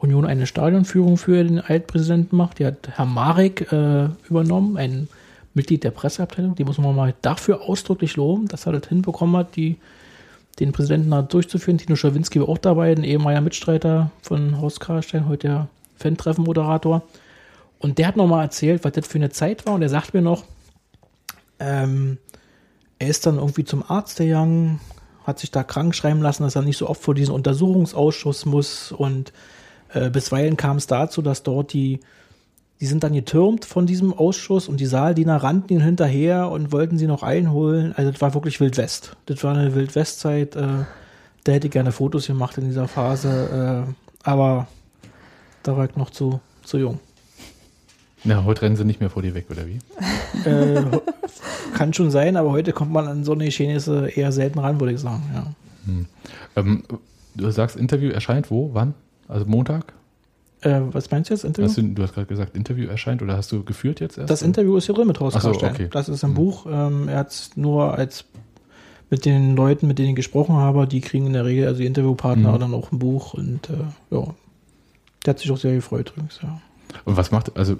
Union eine Stadionführung für den Altpräsidenten macht. Die hat Herr Marek äh, übernommen, ein Mitglied der Presseabteilung. Die muss man mal dafür ausdrücklich loben, dass er das hinbekommen hat, die, den Präsidenten da durchzuführen. Tino Schawinski war auch dabei, ein ehemaliger Mitstreiter von Horst Karlstein, heute der Fan-Treffen-Moderator. Und der hat nochmal erzählt, was das für eine Zeit war. Und er sagt mir noch, ähm, er ist dann irgendwie zum Arzt gegangen, hat sich da krank schreiben lassen, dass er nicht so oft vor diesen Untersuchungsausschuss muss und Äh, bisweilen kam es dazu, dass dort die, die sind dann getürmt von diesem Ausschuss und die Saaldiener rannten ihnen hinterher und wollten sie noch einholen. Also das war wirklich Wildwest. Das war eine Wildwestzeit. Äh, da hätte ich gerne Fotos gemacht in dieser Phase. Äh, aber da war ich noch zu, zu jung. Na, heute rennen sie nicht mehr vor dir weg, oder wie? Äh, kann schon sein, aber heute kommt man an so eine Geschehnisse eher selten ran, würde ich sagen. Ja. Ähm, du sagst, Interview erscheint wo? Wann? Also Montag? Äh, was meinst du jetzt? Interview? Hast du, du hast gerade gesagt, Interview erscheint oder hast du geführt jetzt erst? Das Interview ist hier drin mit Horst so, okay. Das ist ein Mhm. Buch. Ähm, er hat es nur als mit den Leuten, mit denen ich gesprochen habe, die kriegen in der Regel, also die Interviewpartner, Mhm. dann auch ein Buch und äh, ja. Der hat sich auch sehr gefreut übrigens, ja. Und was macht, also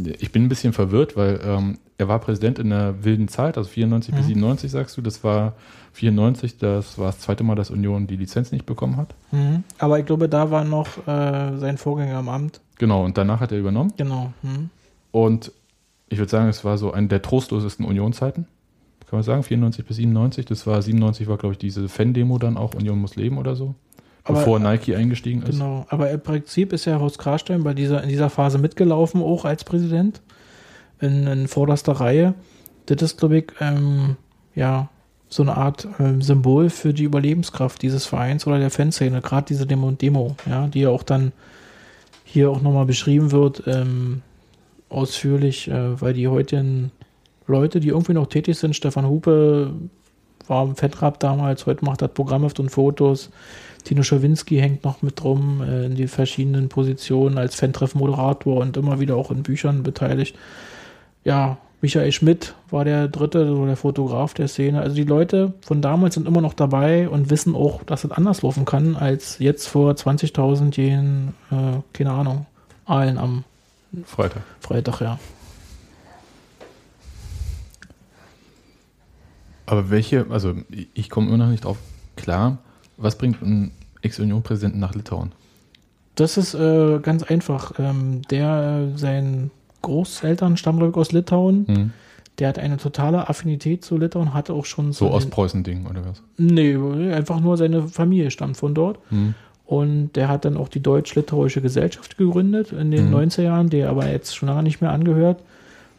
ich bin ein bisschen verwirrt, weil ähm, er war Präsident in der wilden Zeit, also 94 bis Mhm. 97 sagst du, das war 94, das war das zweite Mal, dass Union die Lizenz nicht bekommen hat. Mhm. Aber ich glaube, da war noch äh, sein Vorgänger am Amt. Genau, und danach hat er übernommen. Genau. Mhm. Und ich würde sagen, es war so eine der trostlosesten Union-Zeiten. Kann man sagen, 94 bis 97. Das war 97 war, glaube ich, diese Fan-Demo dann auch, Union muss leben oder so. Aber- bevor Nike eingestiegen ist. Genau, aber im Prinzip ist ja Horst Karstein bei dieser, in dieser Phase mitgelaufen, auch als Präsident, in, in vorderster Reihe. Das ist, glaube ich, ähm, ja, so eine Art ähm, Symbol für die Überlebenskraft dieses Vereins oder der Fanszene, gerade diese Demo und Demo, ja, die ja auch dann hier auch nochmal beschrieben wird, ähm, ausführlich, äh, weil die heutigen Leute, die irgendwie noch tätig sind, Stefan Hupe war im Fettrap damals, heute macht er Programmheft und Fotos, Tino Schawinski hängt noch mit drum äh, in die verschiedenen Positionen als Fan-Treff-Moderator und immer wieder auch in Büchern beteiligt. Ja, Michael Schmidt war der dritte, so der Fotograf der Szene. Also die Leute von damals sind immer noch dabei und wissen auch, dass es anders laufen kann, als jetzt vor 20.000 jenen, äh, keine Ahnung, Aalen am Freitag. Freitag, ja. Aber welche, also ich- ich komme immer noch nicht drauf klar, was bringt ein Ex-Union-Präsidenten nach Litauen? Das ist äh, ganz einfach. Ähm, der, äh, sein Großeltern stammen, glaube ich, aus Litauen. Hm? Der hat eine totale Affinität zu Litauen, hatte auch schon So den- Ostpreußen-Ding oder was? Nee, einfach nur seine Familie stammt von dort. Hm? Und der hat dann auch die Deutsch-Litauische Gesellschaft gegründet in den Mhm. 90er Jahren, der aber jetzt schon lange nicht mehr angehört.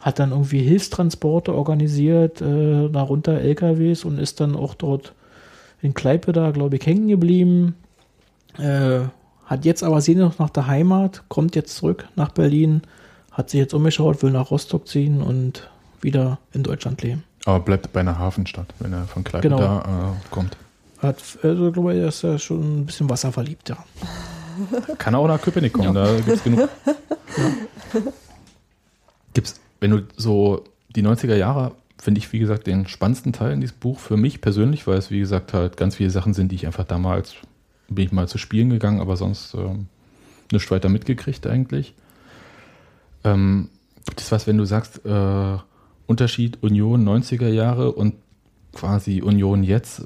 Hat dann irgendwie Hilfstransporte organisiert, äh, darunter LKWs und ist dann auch dort in Kleipe da, glaube ich, hängen geblieben. Äh, hat jetzt aber Sehnsucht nach der Heimat, kommt jetzt zurück nach Berlin, hat sich jetzt umgeschaut, will nach Rostock ziehen und wieder in Deutschland leben. Aber bleibt bei einer Hafenstadt, wenn er von Kleid Genau. da äh, kommt. Hat, also, glaube ich, ist er schon ein bisschen wasserverliebt, ja. Kann auch nach Köpenick kommen, da gibt es genug. Gibt's, wenn du so die 90er Jahre, finde ich, wie gesagt, den spannendsten Teil in diesem Buch für mich persönlich, weil es, wie gesagt, halt ganz viele Sachen sind, die ich einfach damals, bin ich mal zu spielen gegangen, aber sonst ähm, nichts weiter mitgekriegt eigentlich. Ähm, gibt es was, wenn du sagst, äh, Unterschied Union 90er Jahre und quasi Union jetzt?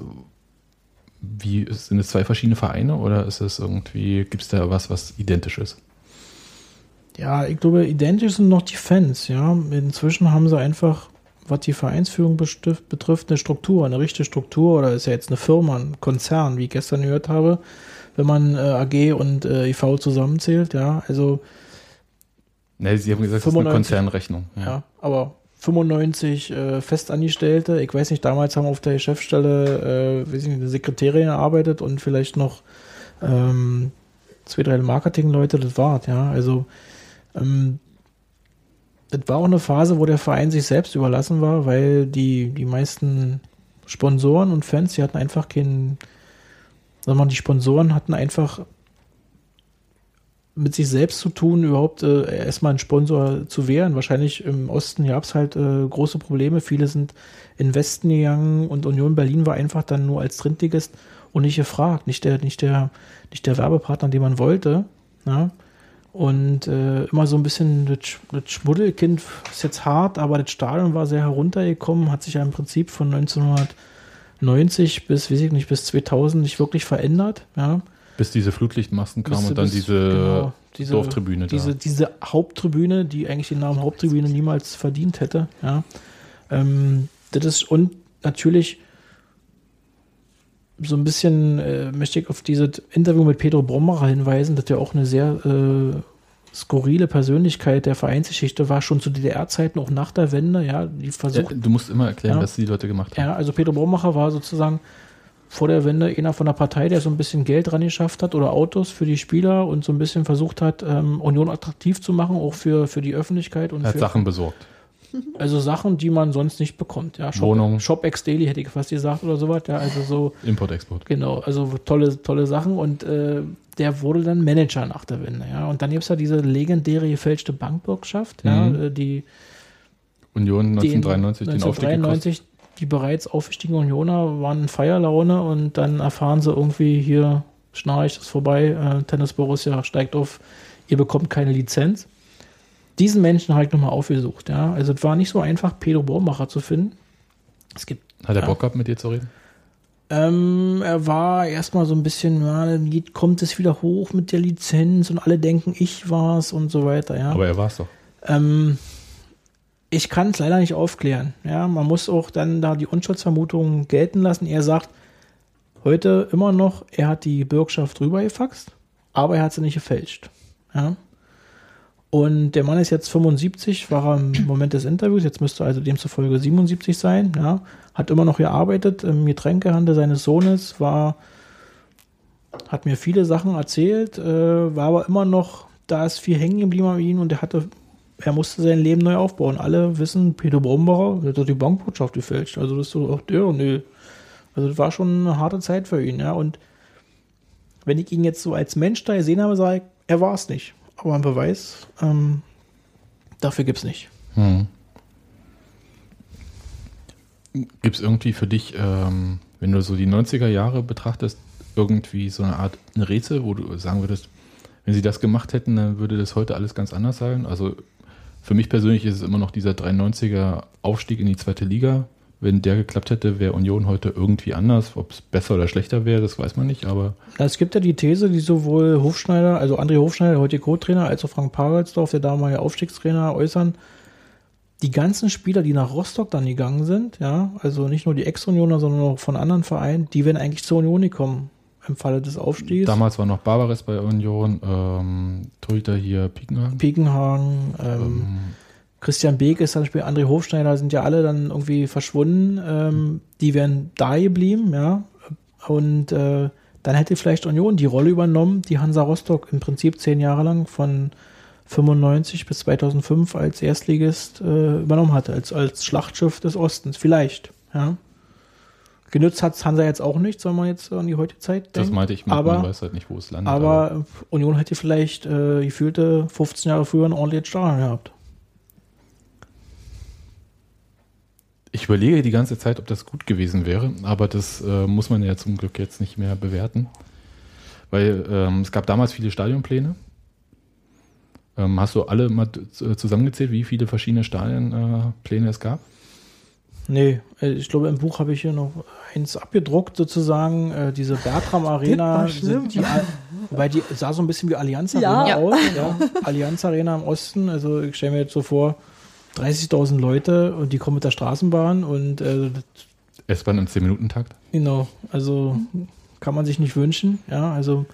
Wie sind es zwei verschiedene Vereine oder ist es irgendwie, gibt es da was, was identisch ist? Ja, ich glaube, identisch sind noch die Fans, ja. Inzwischen haben sie einfach, was die Vereinsführung betrifft, eine Struktur, eine richtige Struktur oder ist ja jetzt eine Firma, ein Konzern, wie ich gestern gehört habe, wenn man äh, AG und äh, IV zusammenzählt, ja. Also, Ne, Sie haben gesagt, das ist eine 95. Konzernrechnung. ja, aber 95 äh, Festangestellte, ich weiß nicht, damals haben auf der Chefstelle, äh, weiß ich nicht, eine Sekretärin gearbeitet und vielleicht noch ähm, zwei, drei Marketingleute, das war's, ja. Also, ähm, das war auch eine Phase, wo der Verein sich selbst überlassen war, weil die, die meisten Sponsoren und Fans, die hatten einfach keinen, sagen wir mal, die Sponsoren hatten einfach mit sich selbst zu tun, überhaupt äh, erstmal einen Sponsor zu wehren. Wahrscheinlich im Osten gab es halt äh, große Probleme. Viele sind in Westen gegangen und Union Berlin war einfach dann nur als Drittligist und nicht gefragt, nicht der, nicht der, nicht der Werbepartner, den man wollte. Ja? Und äh, immer so ein bisschen das, das Schmuddelkind ist jetzt hart, aber das Stadion war sehr heruntergekommen, hat sich ja im Prinzip von 1990 bis, weiß ich nicht, bis 2000 nicht wirklich verändert. Ja? Bis diese Flutlichtmasten kamen Bis- und dann bis- diese, genau, diese Dorftribüne diese, da. diese Haupttribüne, die eigentlich den Namen Haupttribüne niemals verdient hätte. Ja. Ähm, das ist und natürlich so ein bisschen äh, möchte ich auf dieses Interview mit Pedro Brommacher hinweisen, dass er auch eine sehr äh, skurrile Persönlichkeit der Vereinsgeschichte war, schon zu DDR-Zeiten, auch nach der Wende, ja, die Ja, versucht, du musst immer erklären, Ja. was die Leute gemacht haben. ja, also Pedro Brommacher war sozusagen vor der Wende einer von der Partei, der so ein bisschen Geld dran geschafft hat oder Autos für die Spieler und so ein bisschen versucht hat, ähm, Union attraktiv zu machen, auch für, für die Öffentlichkeit und Er hat für, Sachen besorgt. Also Sachen, die man sonst nicht bekommt. Ja, Shop, Wohnung. Shop Ex Daily hätte ich fast gesagt oder sowas. Ja, also so Import, Export. Genau, also tolle, tolle Sachen und äh, der wurde dann Manager nach der Wende, ja. Und dann gibt es ja diese legendäre gefälschte Bankbürgschaft, ja, Mhm. äh, die, Union die in 1993 den Aufstieg. 1993 die bereits aufgestiegenen Unioner waren in Feierlaune und dann erfahren sie irgendwie hier, Schnarch ist vorbei, äh, Tennis Borussia steigt auf, ihr bekommt keine Lizenz. Diesen Menschen habe ich nochmal aufgesucht, ja. Also es war nicht so einfach, Pedro Bormacher zu finden. Es gibt Hat er Ja. Bock gehabt, mit dir zu reden? ähm, er war erstmal so ein bisschen, ja, kommt es wieder hoch mit der Lizenz und alle denken, ich war's und so weiter, ja. Aber er war es doch. ähm, ich kann es leider nicht aufklären. Ja, man muss auch dann da die Unschuldsvermutung gelten lassen. Er sagt heute immer noch, er hat die Bürgschaft rübergefaxt, aber er hat sie nicht gefälscht. Ja. Und der Mann ist jetzt 75, war er im Moment des Interviews, jetzt müsste also demzufolge 77 sein, ja, hat immer noch gearbeitet im Getränkehandel seines Sohnes, war, hat mir viele Sachen erzählt, äh, war aber immer noch, da ist viel hängen geblieben an ihm und er hatte, er musste sein Leben neu aufbauen. Alle wissen, Peter Brombacher, hat die Bankbotschaft gefälscht, also das ist doch auch der, nö. Also das war schon eine harte Zeit für ihn, ja, und wenn ich ihn jetzt so als Mensch da gesehen habe, sage ich, er war es nicht. Aber ein Beweis, ähm, dafür gibt es nicht. Hm. Gibt es irgendwie für dich, ähm, wenn du so die 90er Jahre betrachtest, irgendwie so eine Art ein Rätsel, wo du sagen würdest, wenn sie das gemacht hätten, dann würde das heute alles ganz anders sein? Also für mich persönlich ist es immer noch dieser 93er Aufstieg in die zweite Liga. Wenn der geklappt hätte, wäre Union heute irgendwie anders. Ob es besser oder schlechter wäre, das weiß man nicht, aber Es gibt ja die These, die sowohl Hofschneider, also André Hofschneider, der heutige Co-Trainer, als auch Frank Pagelsdorf, der damalige Aufstiegstrainer, äußern. Die ganzen Spieler, die nach Rostock dann gegangen sind, ja, also nicht nur die Ex-Unioner, sondern auch von anderen Vereinen, die wären eigentlich zur Union gekommen im Falle des Aufstiegs. damals war noch Barbares bei Union, ähm, Torhüter hier Piekenhagen. Piekenhagen, ähm, Christian Beek ist zum Beispiel, André Hofschneider sind ja alle dann irgendwie verschwunden. Ähm, die wären da geblieben, ja. Und äh, dann hätte vielleicht Union die Rolle übernommen, die Hansa Rostock im Prinzip zehn Jahre lang von 95 bis 2005 als Erstligist äh, übernommen hatte, als, als Schlachtschiff des Ostens. Vielleicht, ja. Genützt hat Hansa jetzt auch nicht, soll man jetzt an die heutige Zeit denken. Das meinte ich, mit, aber, man weiß halt nicht, wo es landet. aber Union hätte vielleicht äh, gefühlte 15 Jahre früher ein ordentliches Stadion gehabt. Ich überlege die ganze Zeit, ob das gut gewesen wäre, aber das äh, muss man ja zum Glück jetzt nicht mehr bewerten. Weil ähm, es gab damals viele Stadionpläne. Ähm, hast du alle mal zusammengezählt, wie viele verschiedene Stadionpläne äh, es gab? Nee, äh, ich glaube, im Buch habe ich hier noch eins abgedruckt, sozusagen, äh, diese Bertram Arena. schlimm. Die, sah so ein bisschen wie Allianz Ja. Arena Ja. aus. Ja. Allianz Arena im Osten. Also ich stelle mir jetzt so vor, 30.000 Leute und die kommen mit der Straßenbahn und äh, S-Bahn im 10-Minuten-Takt? genau, also kann man sich nicht wünschen. Ja, also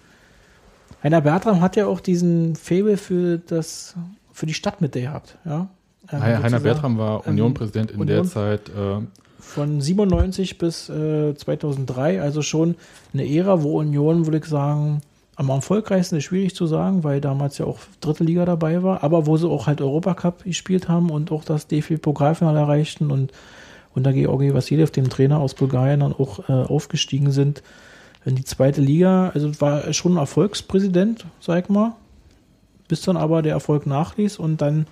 Heiner Bertram hat ja auch diesen Faible für das, für die Stadtmitte gehabt. Ja. Ähm, Heiner. Bertram war ähm, Union-Präsident in der Union- Zeit. Äh, von 97 bis äh, 2003, also schon eine Ära, wo Union, würde ich sagen, am erfolgreichsten ist schwierig zu sagen, weil damals ja auch dritte Liga dabei war, aber wo sie auch halt Europacup gespielt haben und auch das DFB-Pokalfinale erreichten und unter Georgi Vassiljev, dem Trainer aus Bulgarien, dann auch äh, aufgestiegen sind in die zweite Liga. Also war schon ein Erfolgspräsident, sag ich mal, bis dann aber der Erfolg nachließ und dann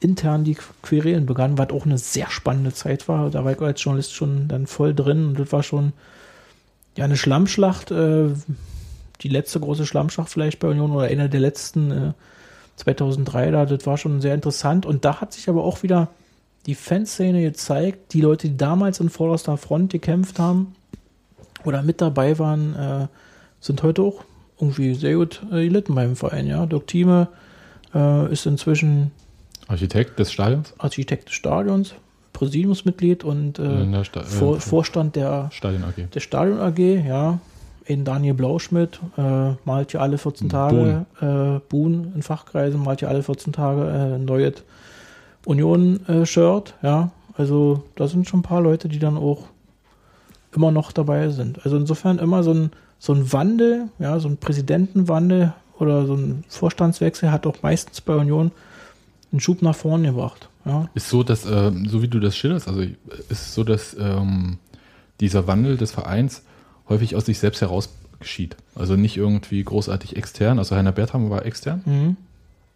intern die Querelen begannen, was auch eine sehr spannende Zeit war. Da war ich als Journalist schon dann voll drin und das war schon ja eine Schlammschlacht, äh, die letzte große Schlammschlacht vielleicht bei Union oder eine der letzten äh, 2003 da, das war schon sehr interessant und da hat sich aber auch wieder die Fanszene gezeigt, die Leute, die damals in vorderster Front gekämpft haben oder mit dabei waren, äh, sind heute auch irgendwie sehr gut äh, gelitten beim Verein, ja. Dirk Thieme äh, ist inzwischen Architekt des Stadions? Architekt des Stadions. Präsidiumsmitglied und äh, der Sta- äh, Vor, Vorstand der, Stadion AG. der Stadion AG, ja. In Daniel Blauschmidt äh, malt ja alle 14 Tage, äh, Buhn in Fachkreisen malt ja alle 14 Tage äh, ein neues Union-Shirt, ja. Also da sind schon ein paar Leute, die dann auch immer noch dabei sind. Also insofern immer so ein, so ein Wandel, ja, so ein Präsidentenwandel oder so ein Vorstandswechsel hat auch meistens bei Union einen Schub nach vorne gebracht. Ja. Ist so, dass, äh, so wie du das schilderst, also ist es so, dass ähm, dieser Wandel des Vereins häufig aus sich selbst heraus geschieht. Also nicht irgendwie großartig extern. Also Heiner Bertram war extern, Mhm.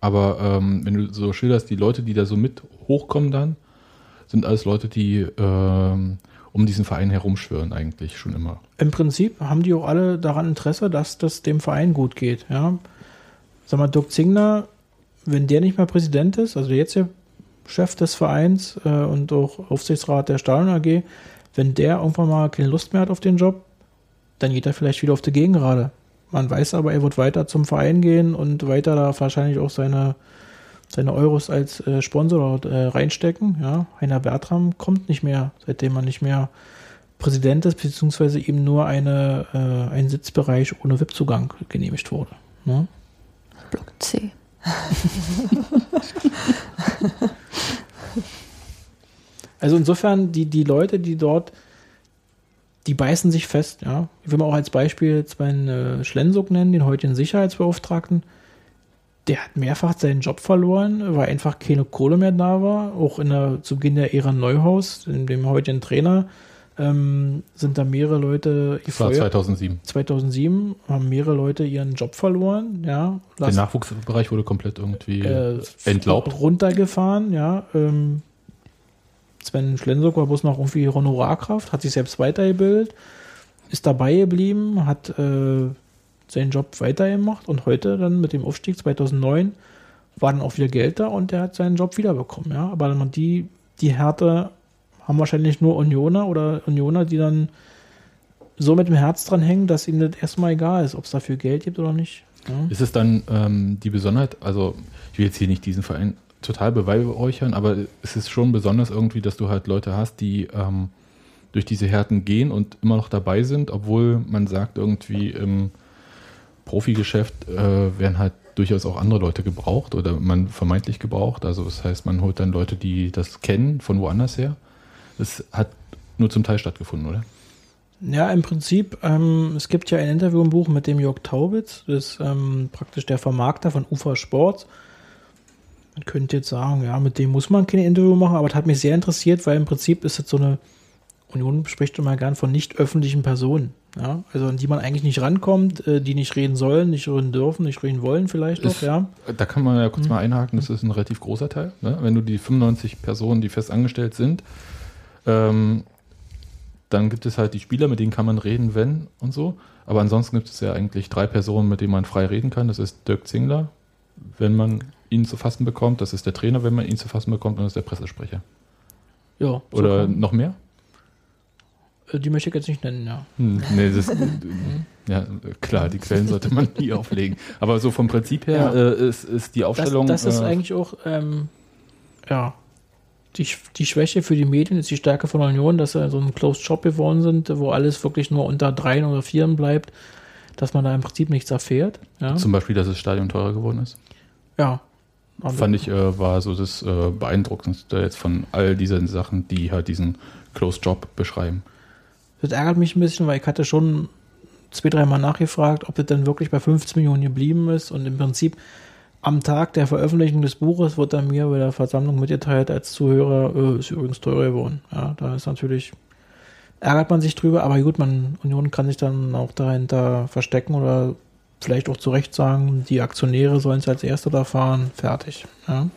aber ähm, wenn du so schilderst, die Leute, die da so mit hochkommen dann, sind alles Leute, die ähm, um diesen Verein herumschwören eigentlich schon immer. Im Prinzip haben die auch alle daran Interesse, dass das dem Verein gut geht. Ja. Sag mal, Dirk Zingler, wenn der nicht mehr Präsident ist, also der jetzige Chef des Vereins äh, und auch Aufsichtsrat der Stadion AG, wenn der irgendwann mal keine Lust mehr hat auf den Job, dann geht er vielleicht wieder auf die Gegengrade. Man weiß aber, er wird weiter zum Verein gehen und weiter da wahrscheinlich auch seine, seine Euros als äh, Sponsor äh, reinstecken. Ja. Heiner Bertram kommt nicht mehr, seitdem er nicht mehr Präsident ist, beziehungsweise ihm nur eine, äh, ein Sitzbereich ohne VIP-Zugang genehmigt wurde. Ne? Block C. Also insofern, die, die Leute, die dort, die beißen sich fest, ja. Ich will mal auch als Beispiel jetzt meinen äh, Schlensuk nennen, den heutigen Sicherheitsbeauftragten. Der hat mehrfach seinen Job verloren, weil einfach keine Kohle mehr da war. Auch in der, zu Beginn der Ära Neuhaus, in dem heutigen Trainer, ähm, sind da mehrere Leute Das war gefeuert. 2007. 2007 haben mehrere Leute ihren Job verloren, ja. Der Nachwuchsbereich wurde komplett irgendwie äh, entlaubt. runtergefahren, ja. Ähm, Sven Schlensuk war bloß noch irgendwie Honorarkraft, hat sich selbst weitergebildet, ist dabei geblieben, hat äh, seinen Job weitergemacht und heute dann mit dem Aufstieg 2009 war dann auch wieder Geld da und der hat seinen Job wiederbekommen, ja. Aber die, die Härte haben wahrscheinlich nur Unioner oder Unioner, die dann so mit dem Herz dran hängen, dass ihnen das erstmal egal ist, ob es dafür Geld gibt oder nicht. Ja. Ist es dann ähm, die Besonderheit, also ich will jetzt hier nicht diesen Verein total beweihräuchern, aber es ist schon besonders irgendwie, dass du halt Leute hast, die ähm, durch diese Härten gehen und immer noch dabei sind, obwohl man sagt irgendwie im Profigeschäft äh, werden halt durchaus auch andere Leute gebraucht oder man vermeintlich gebraucht. Also das heißt, man holt dann Leute, die das kennen von woanders her. Das hat nur zum Teil stattgefunden, oder? Ja, im Prinzip, ähm, es gibt ja ein Interview im Buch mit dem Jörg Taubitz, das ist ähm, praktisch der Vermarkter von Ufer Sports. Man könnte jetzt sagen, ja, mit dem muss man kein Interview machen, aber das hat mich sehr interessiert, weil im Prinzip ist es so eine, Union spricht immer gern von nicht öffentlichen Personen, ja, also an die man eigentlich nicht rankommt, äh, die nicht reden sollen, nicht reden dürfen, nicht reden wollen vielleicht auch, Ist- ja. Da kann man ja kurz mal einhaken, das ist ein relativ großer Teil. Ne? Wenn du die 95 Personen, die fest angestellt sind, ähm, dann gibt es halt die Spieler, mit denen kann man reden, wenn und so. Aber ansonsten gibt es ja eigentlich drei Personen, mit denen man frei reden kann. Das ist Dirk Zingler, wenn man ihn zu fassen bekommt. Das ist der Trainer, wenn man ihn zu fassen bekommt. Und das ist der Pressesprecher. Ja, so Oder kann- noch mehr? äh, die möchte ich jetzt nicht nennen, ja. Hm, nee, das, ja, klar, die Quellen sollte man nie auflegen. Aber so vom Prinzip her Ja. äh, ist, ist die Das, Aufstellung. das ist äh, eigentlich auch, ähm, ja, die, die Schwäche für die Medien ist die Stärke von Union, dass sie so ein Closed Shop geworden sind, wo alles wirklich nur unter dreien oder vieren bleibt, dass man da im Prinzip nichts erfährt. Ja, Zum Beispiel, dass das Stadion teurer geworden ist. ja. Aber- Fand ich, äh, war so das äh, Beeindruckendste jetzt von all diesen Sachen, die halt diesen Closed Job beschreiben. Das ärgert mich ein bisschen, weil ich hatte schon zwei, dreimal nachgefragt, ob das dann wirklich bei 15 Millionen geblieben ist und im Prinzip am Tag der Veröffentlichung des Buches wird dann mir bei der Versammlung mitgeteilt als Zuhörer, äh, ist übrigens teurer geworden. Ja, da ist natürlich, ärgert man sich drüber, aber gut, man, Union kann sich dann auch dahinter verstecken oder vielleicht auch zu Recht sagen, die Aktionäre sollen es als Erste da fahren, fertig. Ja.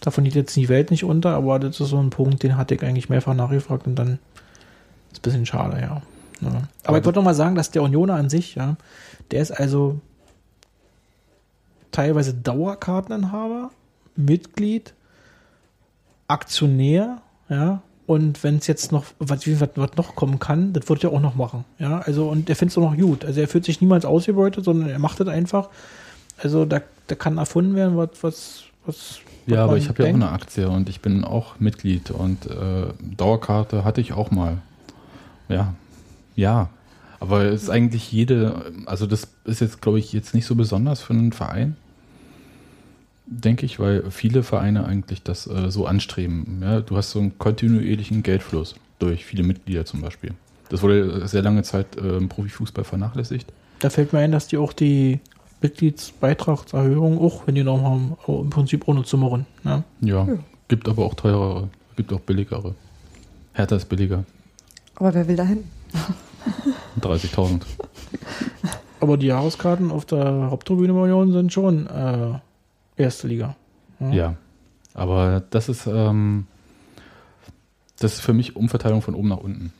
Davon geht jetzt die Welt nicht unter, aber das ist so ein Punkt, den hatte ich eigentlich mehrfach nachgefragt und dann ist ein bisschen schade, ja. ja. Aber, Aber ich wollte noch mal sagen, dass der Unioner an sich, ja, der ist also teilweise Dauerkarteninhaber, Mitglied, Aktionär, ja, und wenn es jetzt noch, was, was, was noch kommen kann, das wird er auch noch machen, ja, also, und er findet es auch noch gut, also er fühlt sich niemals ausgebeutet, sondern er macht das einfach, also da, da kann erfunden werden, was, was, Was Ja, aber ich habe ja auch eine Aktie und ich bin auch Mitglied und äh, Dauerkarte hatte ich auch mal. Ja, ja. Aber es ist eigentlich jede, also das ist jetzt, glaube ich, jetzt nicht so besonders für einen Verein, denke ich, weil viele Vereine eigentlich das äh, so anstreben. Ja, du hast so einen kontinuierlichen Geldfluss durch viele Mitglieder zum Beispiel. Das wurde sehr lange Zeit äh, im Profifußball vernachlässigt. Da fällt mir ein, dass die auch die Mitgliedsbeitragserhöhung auch, wenn die noch haben, im Prinzip ohne zu murren. Ne? Ja, gibt aber auch teurere, gibt auch billigere. Hertha ist billiger, Aber wer will da hin? 30.000. Aber die Jahreskarten auf der Haupttribüne Union sind schon äh, erste Liga. Ja, aber das ist, ähm, das ist für mich Umverteilung von oben nach unten.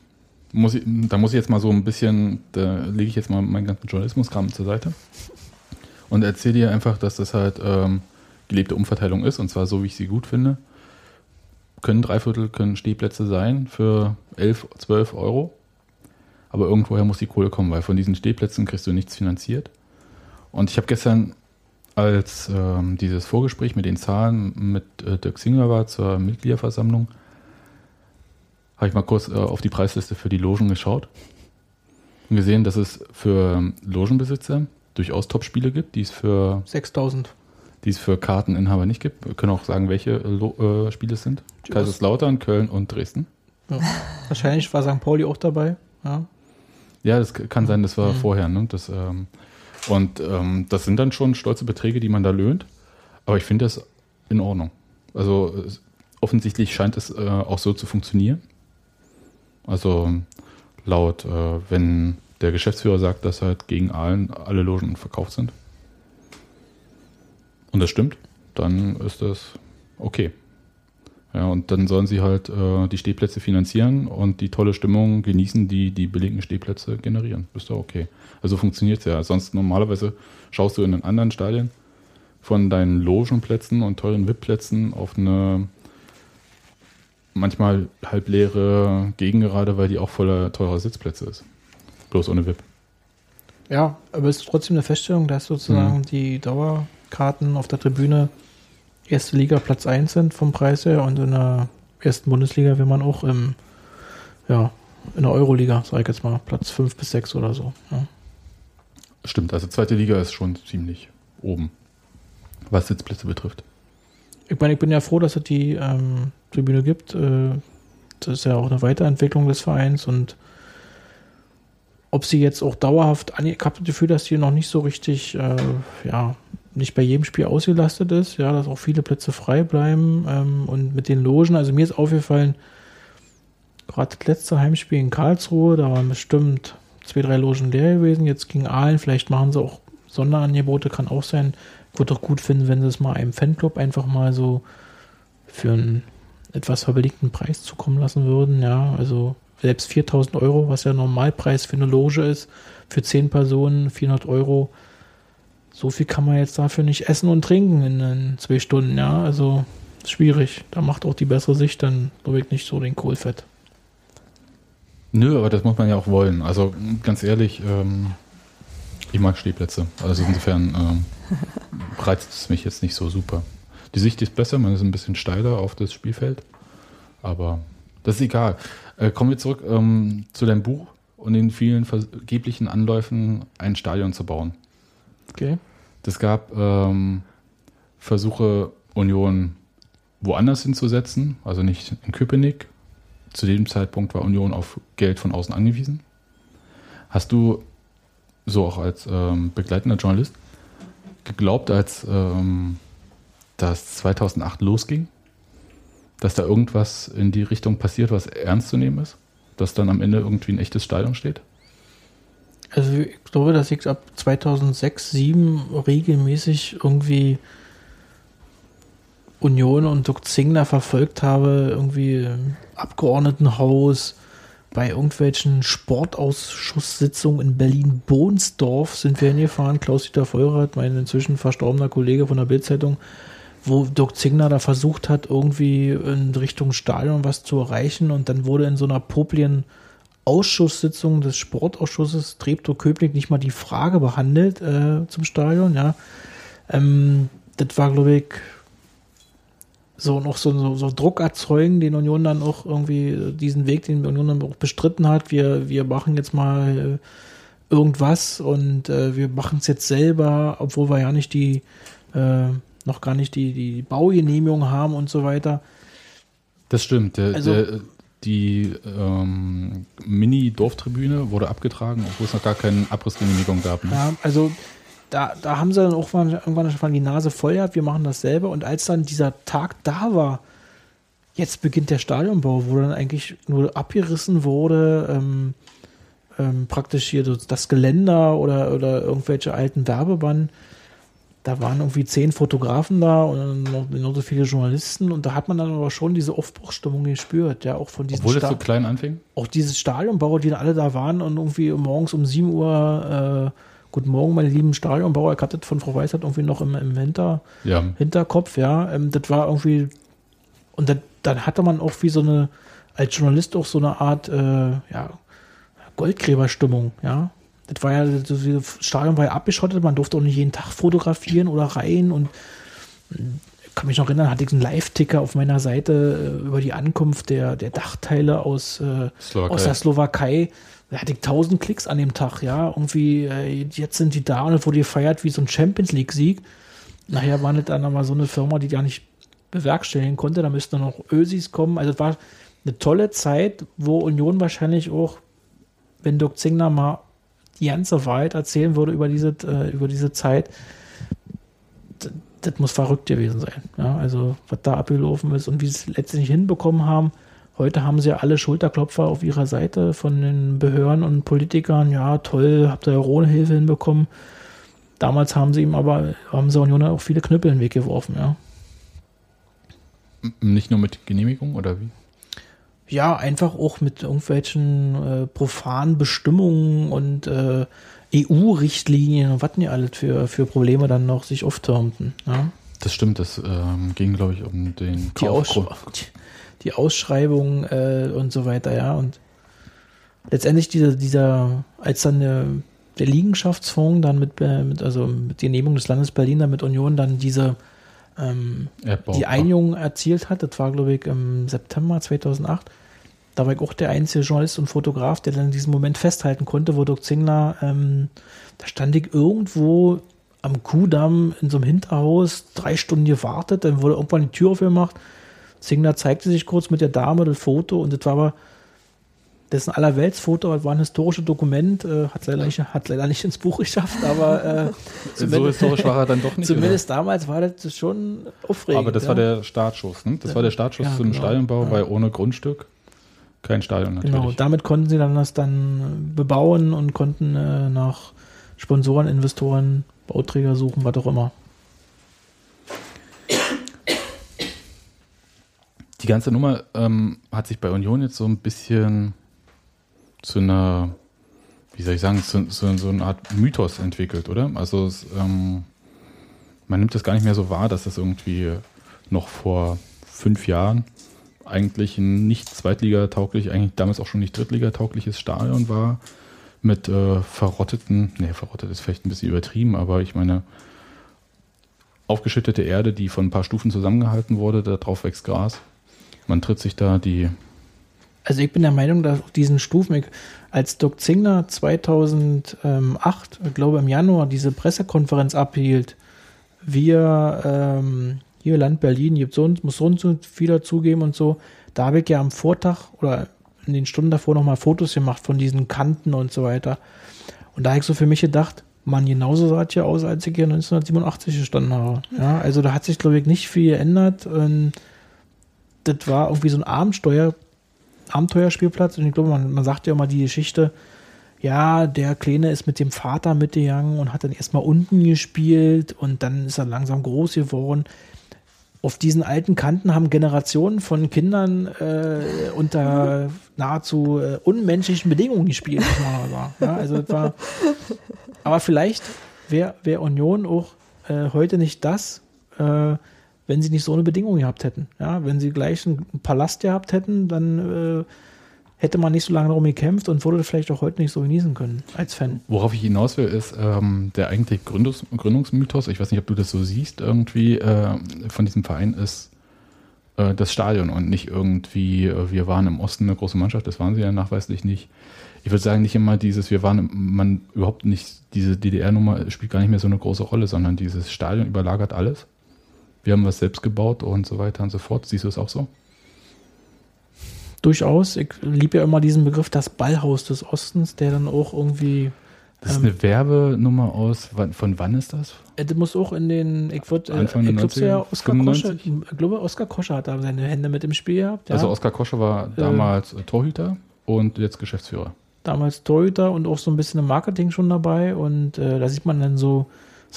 Muss ich, da muss ich jetzt mal so ein bisschen, da lege ich jetzt mal meinen ganzen Journalismuskram zur Seite und erzähle dir einfach, dass das halt ähm, gelebte Umverteilung ist und zwar so, wie ich sie gut finde. Können drei Viertel können Stehplätze sein für 11, 12 Euro, aber irgendwoher muss die Kohle kommen, weil von diesen Stehplätzen kriegst du nichts finanziert. Und ich habe gestern als ähm, dieses Vorgespräch mit den Zahlen mit äh, Dirk Singer war zur Mitgliederversammlung, habe ich mal kurz äh, auf die Preisliste für die Logen geschaut und gesehen, dass es für Logenbesitzer durchaus Top-Spiele gibt, die es für 6000. die es für Karteninhaber nicht gibt. Wir können auch sagen, welche äh, Lo äh, Spiele es sind. Die Kaiserslautern, Köln und Dresden. Ja. Wahrscheinlich war St. Pauli auch dabei. Ja. Ja, das kann sein, das war Mhm. vorher. Ne? Das, ähm, und ähm, das sind dann schon stolze Beträge, die man da löhnt. Aber ich finde das in Ordnung. Also offensichtlich scheint es äh, auch so zu funktionieren. Also laut, äh, wenn der Geschäftsführer sagt, dass halt gegen Aalen alle Logen verkauft sind. Und das stimmt, dann ist das okay. Ja, und dann sollen sie halt äh, die Stehplätze finanzieren und die tolle Stimmung genießen, die die billigen Stehplätze generieren. Ist doch okay. Also funktioniert es ja. Sonst normalerweise schaust du in den anderen Stadien von deinen Logenplätzen und teuren VIP-Plätzen auf eine manchmal halbleere Gegengerade, weil die auch voller teurer Sitzplätze ist. Bloß ohne VIP. ja, aber es ist trotzdem eine Feststellung, dass sozusagen Mhm. die Dauerkarten auf der Tribüne erste Liga Platz 1 sind vom Preis her und in der ersten Bundesliga will man auch im, ja, in der Euroliga, sag ich jetzt mal, Platz 5 bis 6 oder so. Ja. Stimmt, also zweite Liga ist schon ziemlich oben, was Sitzplätze betrifft. Ich meine, ich bin ja froh, dass es die ähm, Tribüne gibt. Äh, das ist ja auch eine Weiterentwicklung des Vereins und ob sie jetzt auch dauerhaft, ich habe das Gefühl, dass die noch nicht so richtig, äh, ja, nicht bei jedem Spiel ausgelastet ist, ja, dass auch viele Plätze frei bleiben ähm, und mit den Logen, also mir ist aufgefallen, gerade das letzte Heimspiel in Karlsruhe, da waren bestimmt zwei, drei Logen leer gewesen, jetzt gegen Aalen, vielleicht machen sie auch Sonderangebote, kann auch sein. Würde auch gut finden, wenn sie es mal einem Fanclub einfach mal so für einen etwas verbilligten Preis zukommen lassen würden, ja, also selbst 4000 Euro, was ja Normalpreis für eine Loge ist, für 10 Personen 400 Euro, so viel kann man jetzt dafür nicht essen und trinken in, in zwei Stunden, ja, also ist schwierig, da macht auch die bessere Sicht dann glaube ich nicht so den Kohlfett. Nö, aber das muss man ja auch wollen. Also ganz ehrlich, ähm, ich mag Stehplätze. Also insofern ähm, reizt es mich jetzt nicht so super. Die Sicht ist besser, man ist ein bisschen steiler auf das Spielfeld. Aber das ist egal. Äh, kommen wir zurück ähm, zu deinem Buch und den vielen vergeblichen Anläufen, ein Stadion zu bauen. Okay. Es gab ähm, Versuche, Union woanders hinzusetzen, also nicht in Köpenick. Zu dem Zeitpunkt war Union auf Geld von außen angewiesen. Hast du, so auch als ähm, begleitender Journalist, geglaubt, als ähm, das 2008 losging, dass da irgendwas in die Richtung passiert, was ernst zu nehmen ist? Dass dann am Ende irgendwie ein echtes Stadion steht? Also ich glaube, dass ich ab 2006, 2007 regelmäßig irgendwie Union und Dirk Zingler verfolgt habe, irgendwie im Abgeordnetenhaus, bei irgendwelchen Sportausschusssitzungen in Berlin-Bohnsdorf sind wir hingefahren. Klaus-Dieter Feurath, mein inzwischen verstorbener Kollege von der Bildzeitung, wo Dirk Zingler da versucht hat, irgendwie in Richtung Stadion was zu erreichen und dann wurde in so einer Poplien Ausschusssitzung des Sportausschusses Treptow-Köpenick nicht mal die Frage behandelt äh, zum Stadion, ja. Ähm, das war, glaube ich, so noch so, so, so Druck erzeugen, den Union dann auch irgendwie diesen Weg, den die Union dann auch bestritten hat. Wir, wir machen jetzt mal äh, irgendwas und äh, wir machen es jetzt selber, obwohl wir ja nicht die, äh, noch gar nicht die, die Baugenehmigung haben und so weiter. Das stimmt. Der, Also- der, die ähm, Mini-Dorftribüne wurde abgetragen, obwohl es noch gar keine Abrissgenehmigung gab. Ne? Ja, also da, da haben sie dann auch irgendwann schon die Nase voll gehabt, wir machen das selber. Und als dann dieser Tag da war, jetzt beginnt der Stadionbau, wo dann eigentlich nur abgerissen wurde, ähm, ähm, praktisch hier das Geländer oder, oder irgendwelche alten Werbebahnen. Da waren irgendwie zehn Fotografen da und dann noch, noch so viele Journalisten und da hat man dann aber schon diese Aufbruchsstimmung gespürt, ja, auch von diesen Obwohl es so Sta- klein anfing. auch dieses Stadionbauer, die da alle da waren und irgendwie morgens um 7 Uhr, äh, guten Morgen, meine lieben Stadionbauer, ich hatte das von Frau Weisert irgendwie noch im, im Hinter, Ja. Hinterkopf, ja, ähm, das war irgendwie, und dann, dann hatte man auch wie so eine, als Journalist auch so eine Art, äh, ja, Goldgräberstimmung, ja. Das war ja, das Stadion war ja abgeschottet, man durfte auch nicht jeden Tag fotografieren oder rein und ich kann mich noch erinnern, hatte ich einen Live-Ticker auf meiner Seite äh, über die Ankunft der, der Dachteile aus, äh, aus der Slowakei. Da hatte ich 1000 Klicks an dem Tag, ja. Irgendwie, äh, jetzt sind die da und es wurde gefeiert wie so ein Champions League-Sieg. Nachher war das dann aber so eine Firma, die gar nicht bewerkstelligen konnte. Da müssten noch Ösis kommen. Also es war eine tolle Zeit, wo Union wahrscheinlich auch, wenn Dirk Zingner mal die ganze Wahrheit erzählen würde über diese, äh, über diese Zeit, das muss verrückt gewesen sein. Ja, also was da abgelaufen ist und wie sie es letztendlich hinbekommen haben. Heute haben sie ja alle Schulterklopfer auf ihrer Seite von den Behörden und Politikern. Ja, toll, habt ihr ja ohne Hilfe hinbekommen. Damals haben sie ihm aber, haben sie Union auch viele Knüppel in den Weg geworfen, ja. Nicht nur mit Genehmigung oder wie? Ja, einfach auch mit irgendwelchen äh, profanen Bestimmungen und äh, EU-Richtlinien und was nicht alles für, für Probleme dann noch sich auftürmten. Ja? Das stimmt, das ähm, ging, glaube ich, um den Die, Aussch die Ausschreibung äh, und so weiter, ja. Und letztendlich dieser, dieser als dann der, der Liegenschaftsfonds dann mit, äh, mit, also mit Genehmigung des Landes Berlin dann mit Union dann diese ähm, die Einigung erzielt hat. Das war, glaube ich, im September 2008. Da war ich auch der einzige Journalist und Fotograf, der dann in diesem Moment festhalten konnte, wo Dirk Zingler, ähm, da stand ich irgendwo am Kuhdamm in so einem Hinterhaus, drei Stunden gewartet, dann wurde irgendwann die Tür aufgemacht. Zingler zeigte sich kurz mit der Dame das Foto und das war aber das ist ein Allerweltsfoto, war ein historisches Dokument, äh, hat, leider nicht, hat leider nicht ins Buch geschafft, aber äh, so historisch war er dann doch nicht. zumindest damals war das schon oder? aufregend. Aber das ja. war der Startschuss, ne? Das war der Startschuss Ja, zum genau. Stadionbau, weil ohne Grundstück kein Stadion natürlich. Genau, damit konnten sie dann das dann bebauen und konnten äh, nach Sponsoren, Investoren, Bauträger suchen, was auch immer. Die ganze Nummer ähm, hat sich bei Union jetzt so ein bisschen zu einer, wie soll ich sagen, zu, zu so einer Art Mythos entwickelt, oder? Also es, ähm, man nimmt das gar nicht mehr so wahr, dass das irgendwie noch vor fünf Jahren eigentlich ein nicht Zweitliga-tauglich, eigentlich damals auch schon nicht Drittliga-taugliches Stadion war, mit äh, verrotteten, nee, verrottet ist vielleicht ein bisschen übertrieben, aber ich meine, aufgeschüttete Erde, die von ein paar Stufen zusammengehalten wurde, da drauf wächst Gras. Man tritt sich da die, Also ich bin der Meinung, dass diesen Stufen, als Dirk Zingler 2008, ich glaube im Januar, diese Pressekonferenz abhielt, wir, ähm, hier Land Berlin, gibt so muss so und so viel dazugeben und so, da habe ich ja am Vortag oder in den Stunden davor nochmal Fotos gemacht von diesen Kanten und so weiter. Und da habe ich so für mich gedacht, man, genauso sah es ja aus, als ich hier 1987 gestanden habe. Ja, also da hat sich, glaube ich, nicht viel geändert. Und das war irgendwie so ein Abenteuer, Abenteuerspielplatz. Und ich glaube, man, man sagt ja immer die Geschichte, ja, der Kleine ist mit dem Vater mitgegangen und hat dann erstmal unten gespielt und dann ist er langsam groß geworden. Auf diesen alten Kanten haben Generationen von Kindern äh, unter nahezu äh, unmenschlichen Bedingungen gespielt, muss man sagen. Ja, also das war, aber vielleicht wäre wär Union auch äh, heute nicht das, äh, wenn sie nicht so eine Bedingung gehabt hätten. Ja, wenn sie gleich einen Palast gehabt hätten, dann äh, hätte man nicht so lange darum gekämpft und würde vielleicht auch heute nicht so genießen können als Fan. Worauf ich hinaus will, ist ähm, der eigentlich Gründungs Gründungsmythos, ich weiß nicht, ob du das so siehst, irgendwie äh, von diesem Verein ist äh, das Stadion und nicht irgendwie, äh, wir waren im Osten eine große Mannschaft, das waren sie ja nachweislich nicht. Ich würde sagen, nicht immer dieses, wir waren, man überhaupt nicht, diese DDR-Nummer spielt gar nicht mehr so eine große Rolle, sondern dieses Stadion überlagert alles. Wir haben was selbst gebaut und so weiter und so fort. Siehst du es auch so? Durchaus. Ich liebe ja immer diesen Begriff, das Ballhaus des Ostens, der dann auch irgendwie. Das ist Ähm, eine Werbenummer aus, von wann ist das? Äh, Das muss auch in den, ich würde, äh, Anfang der ich glaube, ja, 90er, Oskar Kosche, 95? ich glaube, Oskar Kosche hat da seine Hände mit im Spiel gehabt. Ja. Also Oskar Kosche war damals äh, Torhüter und jetzt Geschäftsführer. damals Torhüter und auch so ein bisschen im Marketing schon dabei. Und äh, da sieht man dann so,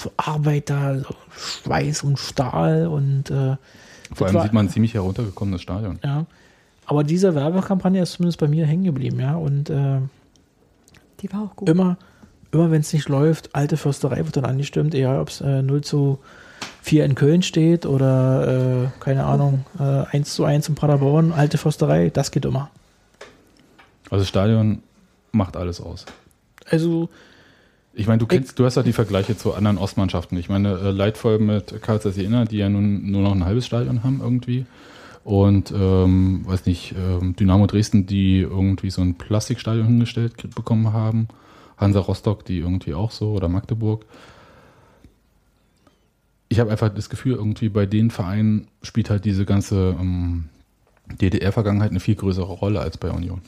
so Arbeiter, so Schweiß und Stahl und äh, Vor allem war- sieht man ein ziemlich heruntergekommenes Stadion. ja. Aber diese Werbekampagne ist zumindest bei mir hängen geblieben, ja. Und äh, Die war auch gut. immer, immer wenn es nicht läuft, alte Försterei wird dann angestimmt, egal ob es äh, 0 zu 4 in Köln steht oder, äh, keine Ahnung, äh, 1 zu 1 in Paderborn, alte Försterei, das geht immer. Also das Stadion macht alles aus. Also, Ich meine, du kennst, du hast ja die Vergleiche zu anderen Ostmannschaften. Ich meine, äh, leidvoll mit Karlsruhe Jena, die ja nun nur noch ein halbes Stadion haben irgendwie. Und, ähm, weiß nicht, ähm, Dynamo Dresden, die irgendwie so ein Plastikstadion hingestellt bekommen haben. Hansa Rostock, die irgendwie auch so, oder Magdeburg. Ich habe einfach das Gefühl, irgendwie bei den Vereinen spielt halt diese ganze ähm, DDR-Vergangenheit eine viel größere Rolle als bei Union.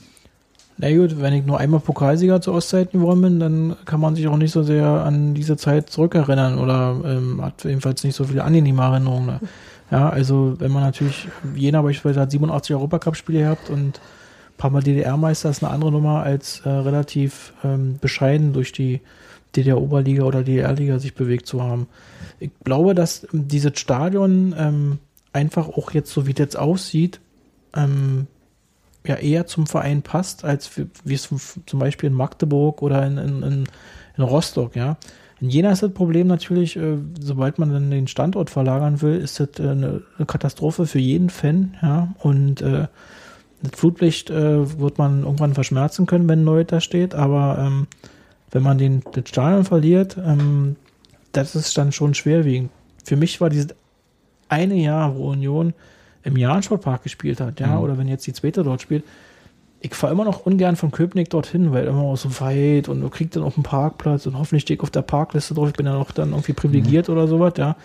Na gut, wenn ich nur einmal Pokalsieger zu Ostzeiten geworden bin, dann kann man sich auch nicht so sehr an diese Zeit zurückerinnern oder ähm, hat jedenfalls nicht so viele angenehme Erinnerungen. Ne? Ja, also wenn man natürlich, Jena beispielsweise hat 87 Europacup-Spiele gehabt und ein paar Mal DDR-Meister ist eine andere Nummer als äh, relativ ähm, bescheiden durch die DDR-Oberliga oder DDR-Liga sich bewegt zu haben. Ich glaube, dass dieses Stadion ähm, einfach auch jetzt, so wie es jetzt aussieht, ähm, ja eher zum Verein passt, als wie es zum Beispiel in Magdeburg oder in, in, in, Rostock, ja. In Jena ist das Problem natürlich, äh, sobald man dann den Standort verlagern will, ist das äh, eine, Katastrophe für jeden Fan, ja. Und äh, das Flutlicht äh, wird man irgendwann verschmerzen können, wenn ein Neues da steht, aber ähm, wenn man den, das Stadion verliert, ähm, das ist dann schon schwerwiegend. Für mich war dieses eine Jahr, wo Union im Jahrensportpark gespielt hat, ja, Mhm. oder wenn jetzt die zweite dort spielt, ich fahre immer noch ungern von Köpenick dorthin, weil immer auch so weit und du kriegst dann auch einen Parkplatz und hoffentlich stehe ich auf der Parkliste drauf, ich bin ja noch dann irgendwie privilegiert oder sowas, ja.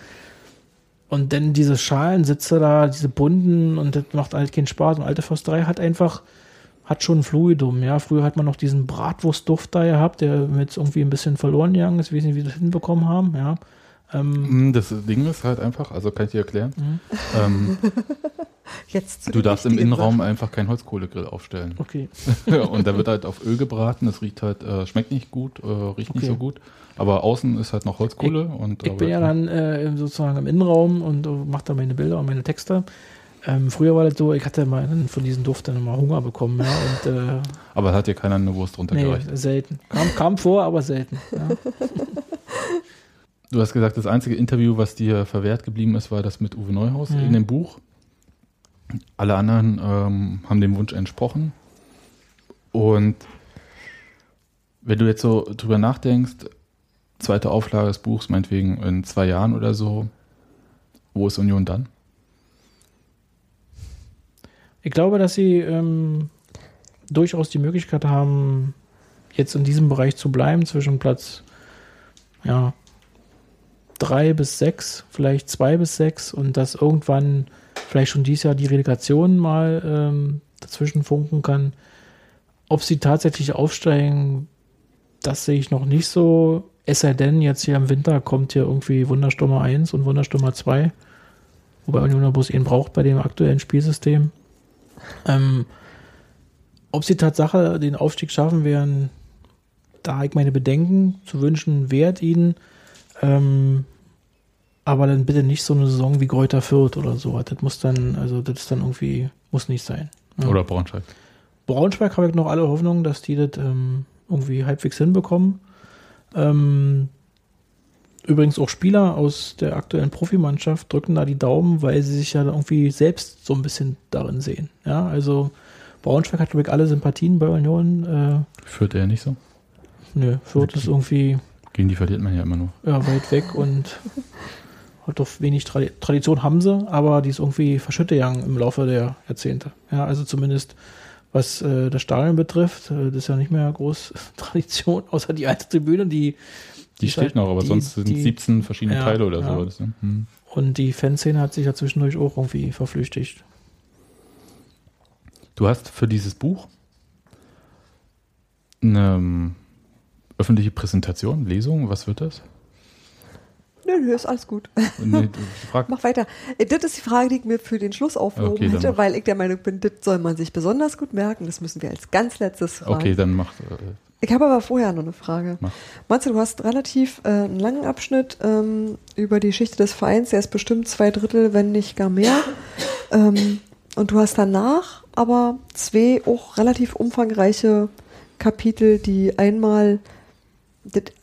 Und dann diese Schalensitze da, diese bunten und das macht halt keinen Spaß. Und alte Försterei hat einfach, hat schon ein Fluidum, ja. Früher hat man noch diesen Bratwurstduft da gehabt, der mir jetzt irgendwie ein bisschen verloren gegangen ist. Ich weiß nicht, wie wir das hinbekommen haben, ja. Ähm, Mm, Das Ding ist halt einfach, also kann ich dir erklären. Mhm. Ähm, Jetzt du darfst im Innenraum Sachen. einfach keinen Holzkohlegrill aufstellen. okay. und da wird halt auf Öl gebraten, das riecht halt, äh, schmeckt nicht gut, äh, riecht nicht Okay. so gut. Aber außen ist halt noch Holzkohle und Ich bin ja dann äh, sozusagen im Innenraum und äh, mache da meine Bilder und meine Texte. Ähm, früher war das so, ich hatte mal von diesem Duft dann immer Hunger bekommen, ja, und äh, aber hat dir keiner eine Wurst nee, runtergereicht. selten. Kam, kam vor, aber selten. Ja. Du hast gesagt, das einzige Interview, was dir verwehrt geblieben ist, war das mit Uwe Neuhaus Mhm. in dem Buch. Alle anderen ähm, haben dem Wunsch entsprochen. Und wenn du jetzt so drüber nachdenkst, zweite Auflage des Buchs, meinetwegen in zwei Jahren oder so, wo ist Union dann? Ich glaube, dass sie ähm, durchaus die Möglichkeit haben, jetzt in diesem Bereich zu bleiben, zwischen Platz ja, drei bis sechs, vielleicht zwei bis sechs und dass irgendwann vielleicht schon dieses Jahr die Relegation mal ähm, dazwischen funken kann. Ob sie tatsächlich aufsteigen, das sehe ich noch nicht so. Es sei denn, jetzt hier im Winter kommt hier irgendwie Wunderstürmer 1 und Wunderstürmer 2, wobei Union Bus ihn braucht bei dem aktuellen Spielsystem. Ähm, ob sie Tatsache den Aufstieg schaffen werden, da habe ich meine Bedenken zu wünschen, wert ihnen. Ähm, aber dann bitte nicht so eine Saison wie Kräuter Fürth oder so. Das muss dann, also das ist dann irgendwie, muss nicht sein. Ja. Oder Braunschweig? Braunschweig habe ich noch alle Hoffnung, dass die das ähm, irgendwie halbwegs hinbekommen. Ähm, übrigens auch Spieler aus der aktuellen Profimannschaft drücken da die Daumen, weil sie sich ja irgendwie selbst so ein bisschen darin sehen. Ja, also Braunschweig hat, glaube ich, alle Sympathien bei Union. Äh, Führt er nicht so? nö, Fürth ist irgendwie Gegen die verliert man ja immer nur. ja, weit weg und hat doch wenig Tradi Tradition haben sie, aber die ist irgendwie verschüttet gegangen im Laufe der Jahrzehnte. Ja, also zumindest was äh, das Stadion betrifft, äh, das ist ja nicht mehr groß Tradition, außer die alte Tribüne, die Die ist steht halt- noch, aber die- sonst sind die- 17 verschiedene Ja, Teile oder ja. sowas. Hm. und die Fanszene hat sich ja zwischendurch auch irgendwie verflüchtigt. Du hast für dieses Buch eine ähm, öffentliche Präsentation, Lesung, was wird das? Nö, nö, ist alles gut. Nee, Mach weiter. Äh, Das ist die Frage, die ich mir für den Schluss aufgehoben Okay, hätte, weil ich der Meinung bin, das soll man sich besonders gut merken. Das müssen wir als ganz letztes fragen. okay, dann mach. Äh, Ich habe aber vorher noch eine Frage. Mach. Matze, du hast relativ äh, einen langen Abschnitt ähm, über die Geschichte des Vereins. Der ist bestimmt zwei Drittel, wenn nicht gar mehr. ähm, und du hast danach aber zwei auch relativ umfangreiche Kapitel, die einmal,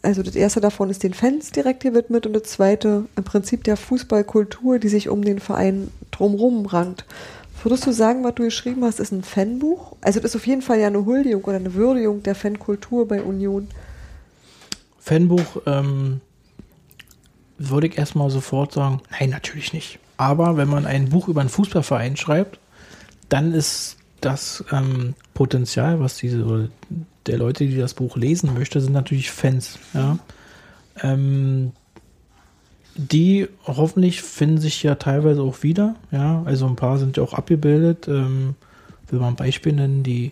also das erste davon ist den Fans direkt gewidmet und das zweite im Prinzip der Fußballkultur, die sich um den Verein drumherum rankt. Würdest du sagen, was du geschrieben hast, ist ein Fanbuch? Also das ist auf jeden Fall ja eine Huldigung oder eine Würdigung der Fankultur bei Union. Fanbuch ähm, würde ich erstmal sofort sagen, nein, natürlich nicht. Aber wenn man ein Buch über einen Fußballverein schreibt, dann ist das ähm, Potenzial, was diese der Leute, die das Buch lesen möchte, sind natürlich Fans. Ja? Ähm, die hoffentlich finden sich ja teilweise auch wieder. Ja, also ein paar sind ja auch abgebildet. Ähm, will man ein Beispiel nennen, die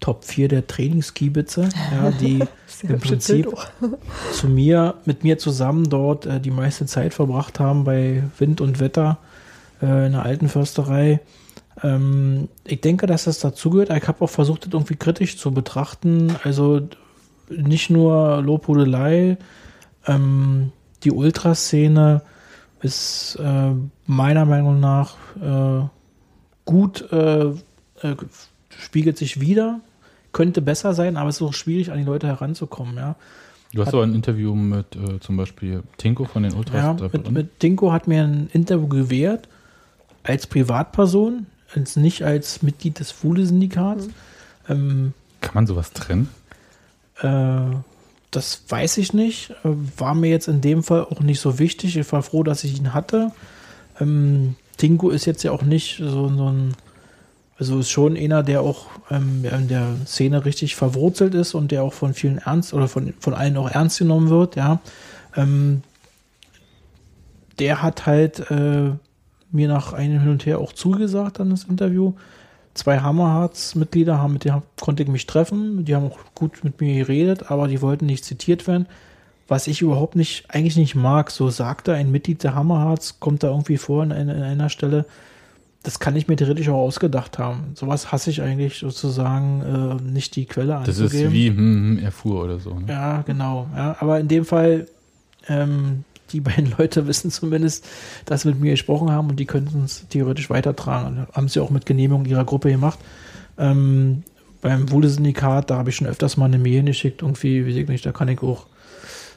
Top 4 der Trainingskiebitze, ja, die im Prinzip zu mir, mit mir zusammen dort äh, die meiste Zeit verbracht haben bei Wind und Wetter äh, in der alten Försterei. Ähm, ich denke, dass das dazugehört. Ich habe auch versucht, das irgendwie kritisch zu betrachten. Also nicht nur Lobhudelei, ähm, die Ultraszene ist äh, meiner Meinung nach äh, gut, äh, äh, spiegelt sich wieder, könnte besser sein, aber es ist auch schwierig, an die Leute heranzukommen. Ja. du hast aber ein Interview mit äh, zum Beispiel Tinko von den Ultras. Ja, mit, mit Dinko hat mir ein Interview gewährt, als Privatperson, als nicht als Mitglied des Fuhle-Syndikats. Ähm, Kann man sowas trennen? äh, das weiß ich nicht. Äh, War mir jetzt in dem Fall auch nicht so wichtig. Ich war froh, dass ich ihn hatte. Ähm, Tinko ist jetzt ja auch nicht so, so ein, also ist schon einer, der auch ähm, in der Szene richtig verwurzelt ist und der auch von vielen ernst oder von, von allen auch ernst genommen wird, ja. Ähm, der hat halt äh, mir nach einem Hin und Her auch zugesagt an das Interview. Zwei Hammerharz-Mitglieder haben, mit denen konnte ich mich treffen. Die haben auch gut mit mir geredet, aber die wollten nicht zitiert werden. Was ich überhaupt nicht, eigentlich nicht mag. So sagte ein Mitglied der Hammerharz, kommt da irgendwie vor in, einer- in einer Stelle. Das kann ich mir theoretisch auch ausgedacht haben. Sowas hasse ich eigentlich sozusagen, äh, nicht die Quelle Das anzugeben. ist wie hm, hm, erfuhr oder so. Ne? Ja, genau. Ja, aber in dem Fall, ähm, die beiden Leute wissen zumindest, dass sie mit mir gesprochen haben und die könnten es theoretisch weitertragen. Haben sie auch mit Genehmigung ihrer Gruppe gemacht. Ähm, beim Wohle-Syndikat, da habe ich schon öfters mal eine Mail geschickt, irgendwie, weiß ich nicht, da kann ich auch,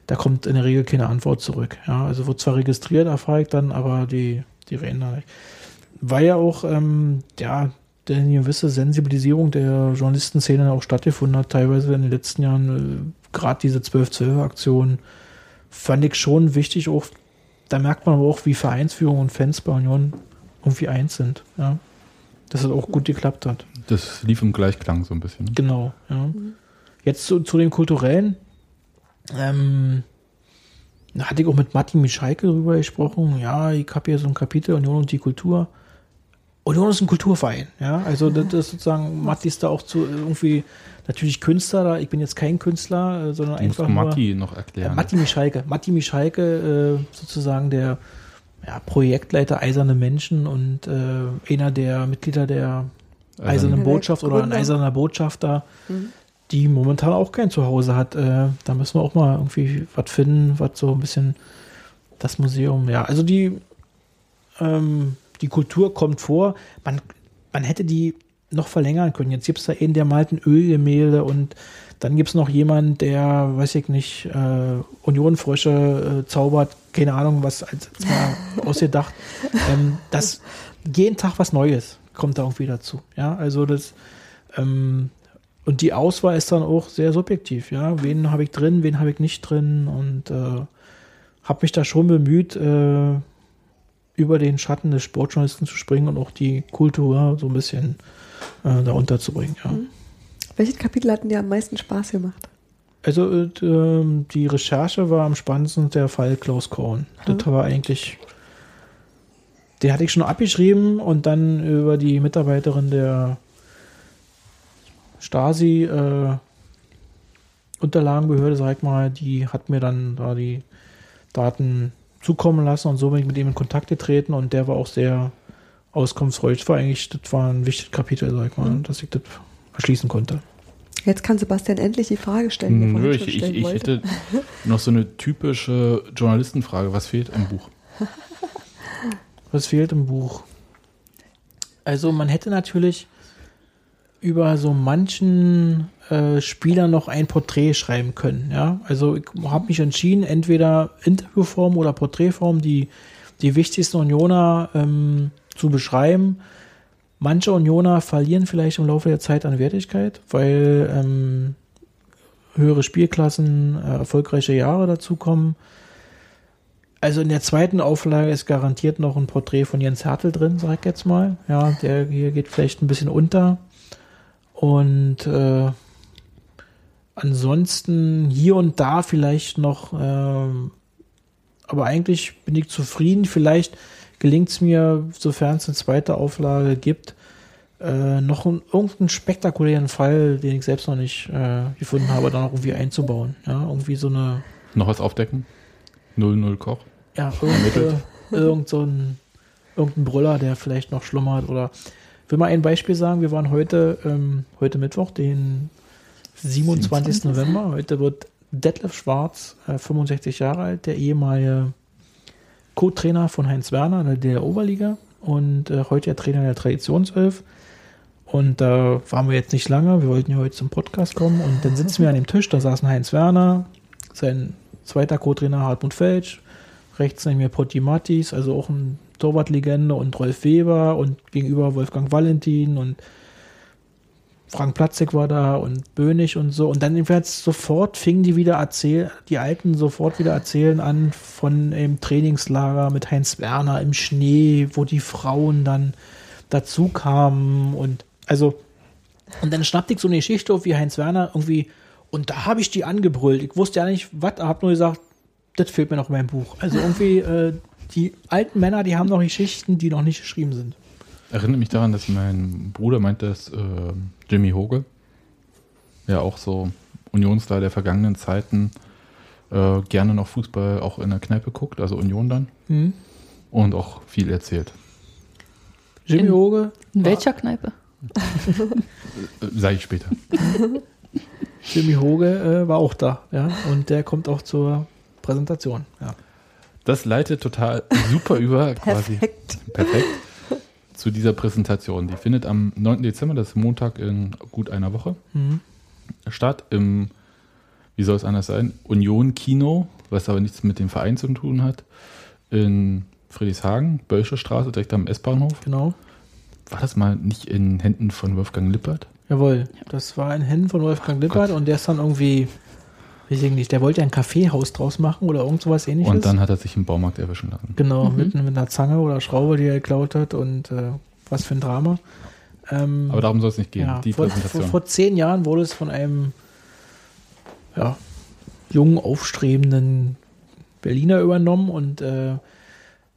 da kommt in der Regel keine Antwort zurück. Ja, also wird zwar registriert, erfahre ich dann, aber die, die reden da nicht. War ja auch, ähm, ja, eine gewisse Sensibilisierung der Journalistenszene auch stattgefunden hat, teilweise in den letzten Jahren, äh, gerade diese 12-12-Aktion, fand ich schon wichtig, auch, da merkt man aber auch, wie Vereinsführung und Fans bei Union irgendwie eins sind, ja. Dass es auch gut geklappt hat. Das lief im Gleichklang so ein bisschen. Ne? Genau, ja. Jetzt zu, zu dem Kulturellen. Ähm, da hatte ich auch mit Martin Mischalke drüber gesprochen. Ja, ich habe hier so ein Kapitel Union und die Kultur. Union ist ein Kulturverein, ja. Also das ist sozusagen, Matti ist da auch zu irgendwie natürlich Künstler, da- ich bin jetzt kein Künstler, äh, sondern Du musst einfach nur, Matti noch erklären. Matti Mischalke. Matti Mischalke, äh, sozusagen der ja, Projektleiter Eiserne Menschen und äh, einer der Mitglieder der Eisernen Der Botschaft oder ein. Eiserner Botschafter, die momentan auch kein Zuhause hat. Äh, da müssen wir auch mal irgendwie was finden, was so ein bisschen das Museum, ja, also die, ähm, die Kultur kommt vor. Man, man hätte die noch verlängern können. Jetzt gibt es da einen, der malt ein Ölgemälde und dann gibt es noch jemanden, der, weiß ich nicht, äh, Unionfrösche äh, zaubert, keine Ahnung, was als, als mal ausgedacht. Ähm, das jeden Tag was Neues kommt da irgendwie dazu. Ja, also das ähm, und die Auswahl ist dann auch sehr subjektiv. Ja, wen habe ich drin, wen habe ich nicht drin und äh, habe mich da schon bemüht, äh, über den Schatten des Sportjournalisten zu springen und auch die Kultur so ein bisschen äh, da unterzubringen. Ja. Welches Kapitel hat denn dir am meisten Spaß gemacht? Also äh, ähm, die Recherche war am spannendsten der Fall Klaus Korn. Das war eigentlich, den hatte ich schon abgeschrieben und dann über die Mitarbeiterin der Stasi äh, Unterlagenbehörde, sag ich mal, die hat mir dann da die Daten zukommen lassen und so bin ich mit ihm in Kontakt getreten und der war auch sehr auskunftsfreudig. Das war eigentlich, das war ein wichtiges Kapitel, sag ich mal, dass ich das erschließen konnte. Jetzt kann Sebastian endlich die Frage stellen, die Nö, ich, ich, ich hätte noch so eine typische Journalistenfrage. Was fehlt im Buch? Was fehlt im Buch? Also man hätte natürlich über so manchen äh, Spieler noch ein Porträt schreiben können. Ja, also ich habe mich entschieden, entweder Interviewform oder Porträtform die die wichtigsten Unioner ähm, zu beschreiben. Manche Unioner verlieren vielleicht im Laufe der Zeit an Wertigkeit, weil ähm, höhere Spielklassen, äh, erfolgreiche Jahre dazukommen. Also in der zweiten Auflage ist garantiert noch ein Porträt von Jens Hertel drin, sag ich jetzt mal. Ja, der hier geht vielleicht ein bisschen unter. Und äh, ansonsten hier und da vielleicht noch, ähm, aber eigentlich bin ich zufrieden. Vielleicht gelingt es mir, sofern es eine zweite Auflage gibt, äh, noch einen, irgendeinen spektakulären Fall, den ich selbst noch nicht äh, gefunden habe, dann auch irgendwie einzubauen. Ja, irgendwie so eine Noch was aufdecken? 0-0 Koch? ja, irgend, äh, irgend so ein, irgendein Brüller, der vielleicht noch schlummert oder will mal ein Beispiel sagen, wir waren heute, ähm, heute Mittwoch, den 27. November, heute wird Detlef Schwarz, äh, 65 Jahre alt, der ehemalige Co-Trainer von Heinz Werner in der Oberliga und äh, heute der Trainer der Traditionself. Und da waren wir jetzt nicht lange, wir wollten ja heute zum Podcast kommen und dann sitzen wir an dem Tisch, da saßen Heinz Werner, sein zweiter Co-Trainer Hartmut Felsch, rechts neben mir Potti Mattis, also auch ein Torwartlegende und Rolf Weber und gegenüber Wolfgang Valentin und Frank Platzig war da und Bönig und so. Und dann jedenfalls sofort fingen die wieder erzählen, die Alten sofort wieder erzählen an von dem Trainingslager mit Heinz Werner im Schnee, wo die Frauen dann dazu kamen und also und dann schnappte ich so eine Geschichte auf wie Heinz Werner irgendwie und da habe ich die angebrüllt. Ich wusste ja nicht, was, habe nur gesagt, das fehlt mir noch in meinem Buch. Also irgendwie äh, die alten Männer, die haben noch Geschichten, die noch nicht geschrieben sind. Erinnert mich daran, dass mein Bruder meinte, dass äh, Jimmy Hoge, ja auch so Unionsstar der vergangenen Zeiten, äh, gerne noch Fußball auch in der Kneipe guckt, also Union dann, Mhm. und auch viel erzählt. Jimmy In- Hoge, In welcher Kneipe? Äh, Sag ich später. Jimmy Hoge äh, war auch da, ja, und der kommt auch zur Präsentation. Ja. Das leitet total super über quasi. Perfekt. Zu dieser Präsentation. Die findet am 9. Dezember, das ist Montag in gut einer Woche, Mhm. statt im, wie soll es anders sein, Union Kino, was aber nichts mit dem Verein zu tun hat, in Friedrichshagen, Bölsche Straße, direkt am S-Bahnhof. Genau. War das mal nicht in Händen von Wolfgang Lippert? Jawohl, das war in Händen von Wolfgang Lippert und der ist dann irgendwie, weiß ich nicht, der wollte ja ein Kaffeehaus draus machen oder irgend sowas ähnliches. Und dann hat er sich im Baumarkt erwischen lassen. Genau, mit, mit einer Zange oder Schraube, die er geklaut hat und äh, was für ein Drama. Ähm, Aber darum soll es nicht gehen. ja, Die vor, Präsentation. vor, vor zehn Jahren wurde es von einem ja, jungen, aufstrebenden Berliner übernommen und äh,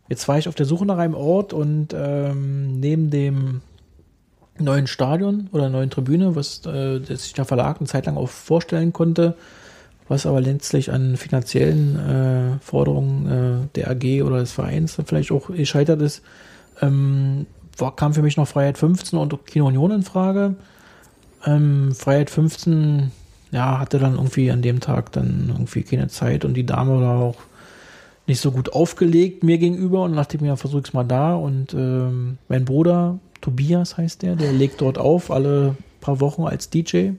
jetzt war ich auf der Suche nach einem Ort und ähm, neben dem neuen Stadion oder neuen Tribüne, was äh, das sich der Verlag eine Zeit lang auch vorstellen konnte, was aber letztlich an finanziellen äh, Forderungen äh, der AG oder des Vereins vielleicht auch gescheitert ist, ähm, war, kam für mich noch Freiheit 15 und Kino Union in Frage. Ähm, Freiheit 15, ja, hatte dann irgendwie an dem Tag dann irgendwie keine Zeit und die Dame war auch nicht so gut aufgelegt mir gegenüber und dachte mir, versuch's mal da und ähm, mein Bruder, Tobias heißt der, der legt dort auf, alle paar Wochen als DJ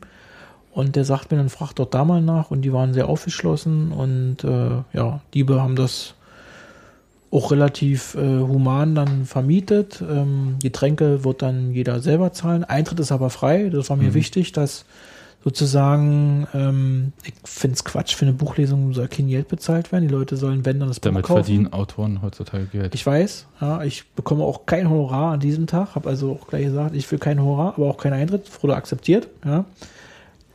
und der sagt mir dann, frag dort da mal nach und die waren sehr aufgeschlossen und äh, ja, die haben das auch relativ äh, human dann vermietet. Ähm, Getränke wird dann jeder selber zahlen. Eintritt ist aber frei. Das war mir Mhm. wichtig, dass sozusagen, ähm, ich finde es Quatsch, für eine Buchlesung soll kein Geld bezahlt werden. Die Leute sollen, wenn, dann das Buch Damit kaufen. verdienen Autoren heutzutage Geld. Ich weiß, ja, ich bekomme auch kein Honorar an diesem Tag, habe also auch gleich gesagt, ich will kein Honorar, aber auch keinen Eintritt, wurde akzeptiert, ja.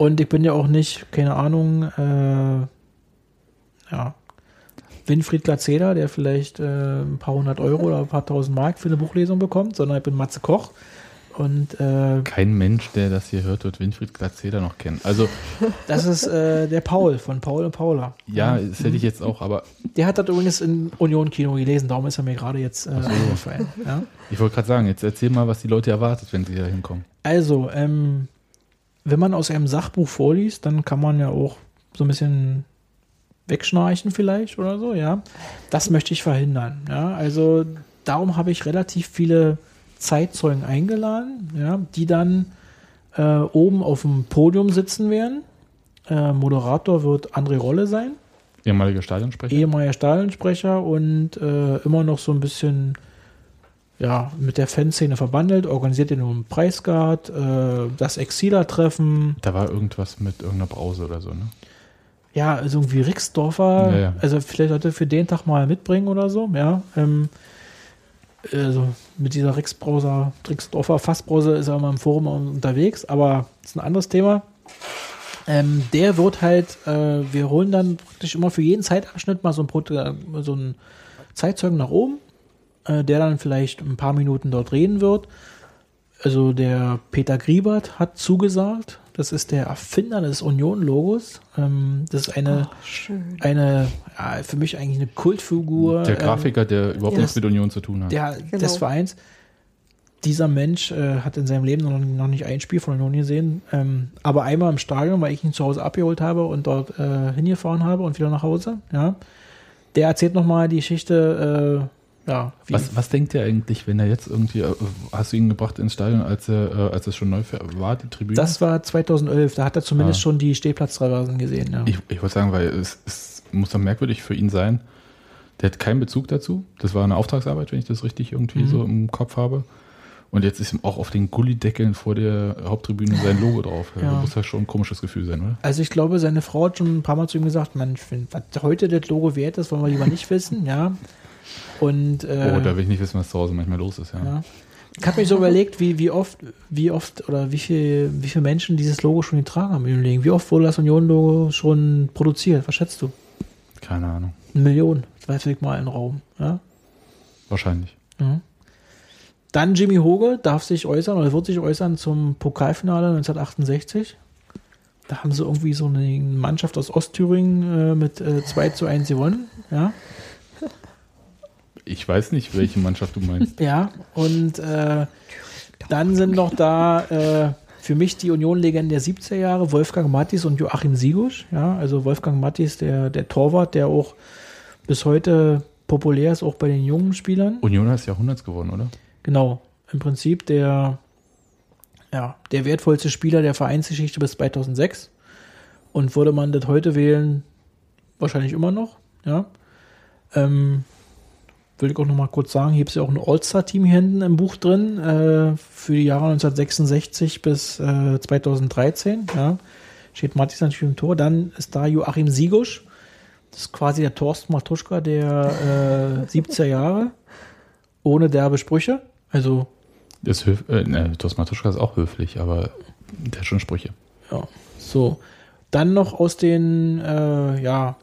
Und ich bin ja auch nicht, keine Ahnung, äh, ja, Winfried Glatzeder, der vielleicht äh, ein paar hundert Euro oder ein paar tausend Mark für eine Buchlesung bekommt, sondern ich bin Matze Koch und äh, Kein Mensch, der das hier hört, wird Winfried Glatzeder noch kennen. Also, das ist äh, der Paul von Paul und Paula. ja, das hätte ich jetzt auch, aber Der hat das übrigens in Union Kino gelesen, darum ist er mir gerade jetzt äh, eingefallen. Ja? ich wollte gerade sagen, jetzt erzähl mal, was die Leute erwartet, wenn sie da hinkommen. Also, ähm, wenn man aus einem Sachbuch vorliest, dann kann man ja auch so ein bisschen wegschnarchen vielleicht oder so, ja. Das möchte ich verhindern, ja. Also, darum habe ich relativ viele Zeitzeugen eingeladen, ja, die dann äh, oben auf dem Podium sitzen werden. Äh, Moderator wird André Rolle sein Ehemaliger Stadionsprecher? ehemaliger Stadionsprecher und äh, immer noch so ein bisschen ja, mit der Fanszene verbandelt, organisiert den um Preisgard, äh, das Exiler-Treffen, Da war irgendwas mit irgendeiner Brause oder so, ne? ja, also irgendwie Rixdorfer, Ja, ja. also vielleicht heute für den Tag mal mitbringen oder so, ja. Ähm, also mit dieser Rixbrauser, Rixdorfer Fassbrause ist er mal im Forum unterwegs, aber das ist ein anderes Thema. Ähm, der wird halt, äh, wir holen dann praktisch immer für jeden Zeitabschnitt mal so ein, so einen Zeitzeugen nach oben, äh, der dann vielleicht ein paar Minuten dort reden wird. Also der Peter Griebert hat zugesagt. Das ist der Erfinder des Union-Logos. Ähm, das ist eine, Schön. eine ja, für mich eigentlich eine Kultfigur. Der ähm, Grafiker, der überhaupt ja. nichts mit Union zu tun hat. der, Genau. des Vereins. Dieser Mensch äh, hat in seinem Leben noch, noch nicht ein Spiel von Union gesehen, ähm, aber einmal im Stadion, weil ich ihn zu Hause abgeholt habe und dort äh, hingefahren habe und wieder nach Hause. Ja, der erzählt nochmal die Geschichte. Äh, ja, wie, Was, was denkt ihr eigentlich, wenn er jetzt irgendwie, äh, hast du ihn gebracht ins Stadion, als er, äh, als es schon neu war, die Tribüne? das war 2011. Da hat er zumindest Ah. schon die Stehplatztraversen gesehen. Ja. Ich, ich wollte sagen, weil es, es muss doch merkwürdig für ihn sein. Der hat keinen Bezug dazu. Das war eine Auftragsarbeit, wenn ich das richtig irgendwie Mhm. so im Kopf habe. Und jetzt ist ihm auch auf den Gullideckeln vor der Haupttribüne sein Logo drauf. Ja. Das muss ja schon ein komisches Gefühl sein, oder? Also ich glaube, seine Frau hat schon ein paar Mal zu ihm gesagt, man, was heute das Logo wert ist, wollen wir lieber nicht wissen, ja. Und äh, oh, da will ich nicht wissen, was zu Hause manchmal los ist, ja. Ja. Ich habe mich so überlegt, wie, wie oft, wie oft oder wie viel, wie viele Menschen dieses Logo schon getragen haben im Leben. Wie oft wurde das Union-Logo schon produziert? Was schätzt du? Keine Ahnung. Eine Million, zweifel ich mal in Raum. Ja? Wahrscheinlich. Ja. Dann Jimmy Hoge darf sich äußern oder wird sich äußern zum Pokalfinale 1968. Da haben sie irgendwie so eine Mannschaft aus Ostthüringen äh, mit äh, 2 zu 1 gewonnen. Ja. Ich weiß nicht, welche Mannschaft du meinst. Ja, und äh, dann sind noch da äh, für mich die Union-Legenden der 70er Jahre, Wolfgang Mattis und Joachim Sigusch. Ja, also Wolfgang Mattis, der, der Torwart, der auch bis heute populär ist, auch bei den jungen Spielern. Union ist Jahrhunderts geworden, oder? Genau, im Prinzip der, ja, der wertvollste Spieler der Vereinsgeschichte bis 2006. Und würde man das heute wählen, wahrscheinlich immer noch. Ja. Ähm, will ich auch noch mal kurz sagen, hier gibt es ja auch ein All-Star-Team hier hinten im Buch drin äh, für die Jahre 1966 bis äh, 2013. Ja. Steht Matis natürlich im Tor. Dann ist da Joachim Sigusch. Das ist quasi der Thorsten Matuschka der äh, 70er Jahre. Ohne derbe Sprüche. Also, Das ist höf äh, ne, Thorsten Matuschka ist auch höflich, aber der hat schon Sprüche. ja, so. Dann noch aus den, äh, ja,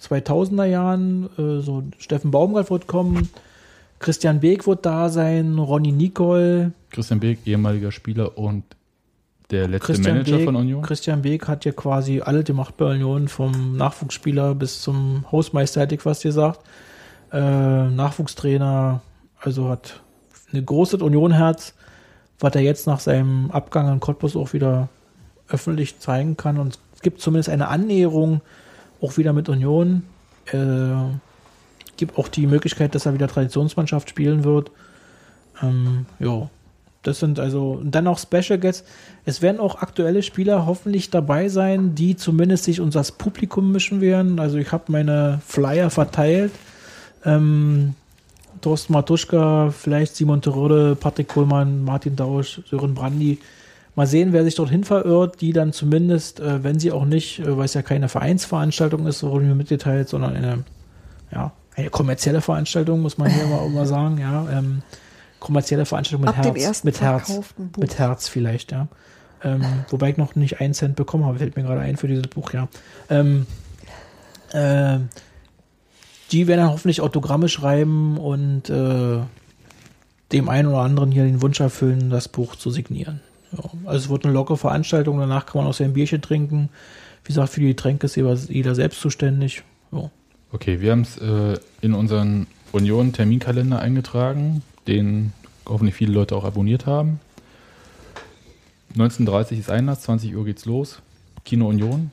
2000er Jahren, äh, so Steffen Baumgart wird kommen, Christian Beek wird da sein, Ronny Nicol, Christian Beek, ehemaliger Spieler und der letzte Christian Manager Beek, von Union. Christian Beek hat ja quasi alle gemacht bei Union, vom Nachwuchsspieler bis zum Hausmeister, hätte ich fast gesagt. Äh, Nachwuchstrainer, also hat ein großes Union-Herz, was er jetzt nach seinem Abgang an Cottbus auch wieder öffentlich zeigen kann. Und es gibt zumindest eine Annäherung auch wieder mit Union. Äh, gibt auch die Möglichkeit, dass er wieder Traditionsmannschaft spielen wird. Ähm, ja, das sind also dann auch Special Guests. Es werden auch aktuelle Spieler hoffentlich dabei sein, die zumindest sich uns das Publikum mischen werden. Also ich habe meine Flyer verteilt. Ähm, Thorsten Matuschka, vielleicht Simon Terode, Patrick Kohlmann, Martin Dausch, Sören Brandy. Mal sehen, wer sich dorthin verirrt, die dann zumindest, äh, wenn sie auch nicht, äh, weil es ja keine Vereinsveranstaltung ist, so wurde mir mitgeteilt, sondern eine, ja, eine kommerzielle Veranstaltung, muss man hier mal, mal sagen, ja. Ähm, kommerzielle Veranstaltung mit Ab Herz. mit Herz. Mit Herz vielleicht, ja. Ähm, wobei ich noch nicht einen Cent bekommen habe, fällt mir gerade ein für dieses Buch, ja. Ähm, äh, die werden dann hoffentlich Autogramme schreiben und äh, dem einen oder anderen hier den Wunsch erfüllen, das Buch zu signieren. Ja, also es wird eine lockere Veranstaltung, danach kann man auch sein Bierchen trinken. Wie gesagt, für die Getränke ist jeder, selbst zuständig. Ja. Okay, wir haben es äh, in unseren Union-Terminkalender eingetragen, den hoffentlich viele Leute auch abonniert haben. 19.30 ist Einlass, 20 Uhr geht's los. Kino Union.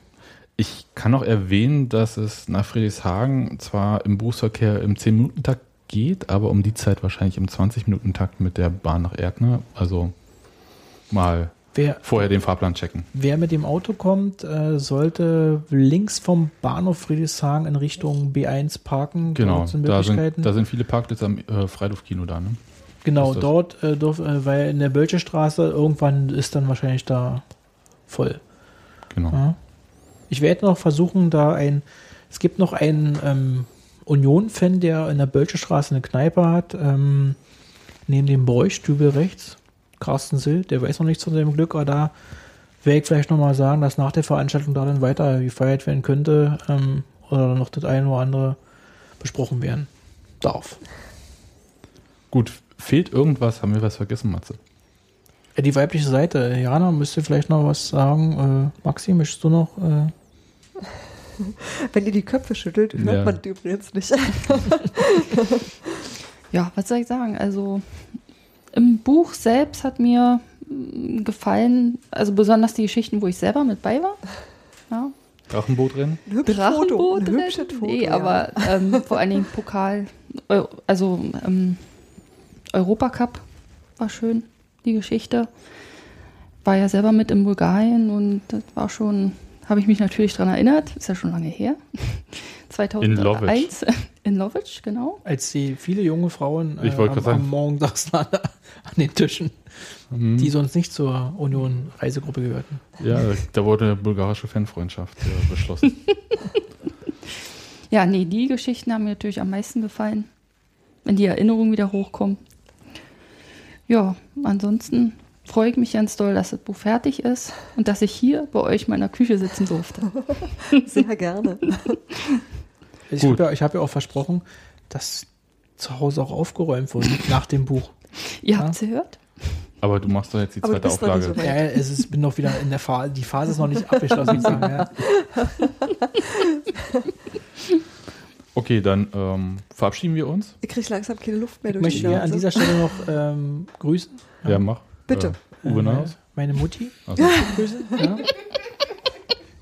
Ich kann noch erwähnen, dass es nach Friedrichshagen zwar im Berufsverkehr im 10-Minuten-Takt geht, aber um die Zeit wahrscheinlich im 20-Minuten-Takt mit der Bahn nach Erdner. Also mal Wer, vorher den Fahrplan checken. wer mit dem Auto kommt, äh, sollte links vom Bahnhof Friedrichshagen in Richtung B1 parken. Genau, Dort sind da sind, da sind viele Parkplätze am äh, Freiluftkino da. Ne? Genau, dort, äh, dürf, äh, weil in der Bölchestraße irgendwann ist dann wahrscheinlich da voll. Genau. Ja. Ich werde noch versuchen, da ein, es gibt noch einen ähm, Union-Fan, der in der Bölchestraße eine Kneipe hat, ähm, neben dem Bräustübel rechts, Carsten Sill, der weiß noch nichts von seinem Glück, aber da werde ich vielleicht nochmal sagen, dass nach der Veranstaltung da dann weiter gefeiert werden könnte ähm, oder noch das eine oder andere besprochen werden darf. Gut, fehlt irgendwas? Haben wir was vergessen, Matze? Ja, die weibliche Seite. Jana, müsste vielleicht noch was sagen. Äh, Maxi, möchtest du noch? Äh, Wenn ihr die Köpfe schüttelt, hört Ja. man die übrigens nicht. Ja, was soll ich sagen? Also im Buch selbst hat mir mm, gefallen, also besonders die Geschichten, wo ich selber mit bei war. Ja, Foto. Ein Drachenboot. hübsches Foto. nee, ja. aber ähm, vor allen Dingen Pokal, also ähm, Europacup war schön, die Geschichte. War ja selber mit in Bulgarien und das war schon, habe ich mich natürlich daran erinnert, ist ja schon lange her. 2001 in Lovitch, genau. als die viele junge Frauen äh, am, am Morgen saßen an, an den Tischen, Mhm. die sonst nicht zur Union-Reisegruppe gehörten. Ja, da wurde eine bulgarische Fanfreundschaft äh, beschlossen. Ja, nee, die Geschichten haben mir natürlich am meisten gefallen, wenn die Erinnerungen wieder hochkommen. Ja, ansonsten freue ich mich ganz doll, dass das Buch fertig ist und dass ich hier bei euch in meiner Küche sitzen durfte. Sehr gerne. Ich habe ja, ich hab ja auch versprochen, dass zu Hause auch aufgeräumt wird nach dem Buch. Ihr Ja. habt es gehört? Aber du machst doch jetzt die Aber zweite Auflage. so. Ja, es ist, bin noch wieder in der Phase, die Phase ist noch nicht abgeschlossen. ich sagen, ja. Okay, dann ähm, verabschieden wir uns. Ich kriege langsam keine Luft mehr Ich durch möchte die hier an Nase. dieser Stelle noch ähm, grüßen. Ja, mach. Bitte. Äh, Uwe Äh. Meine Mutti Also, grüßen. Ja.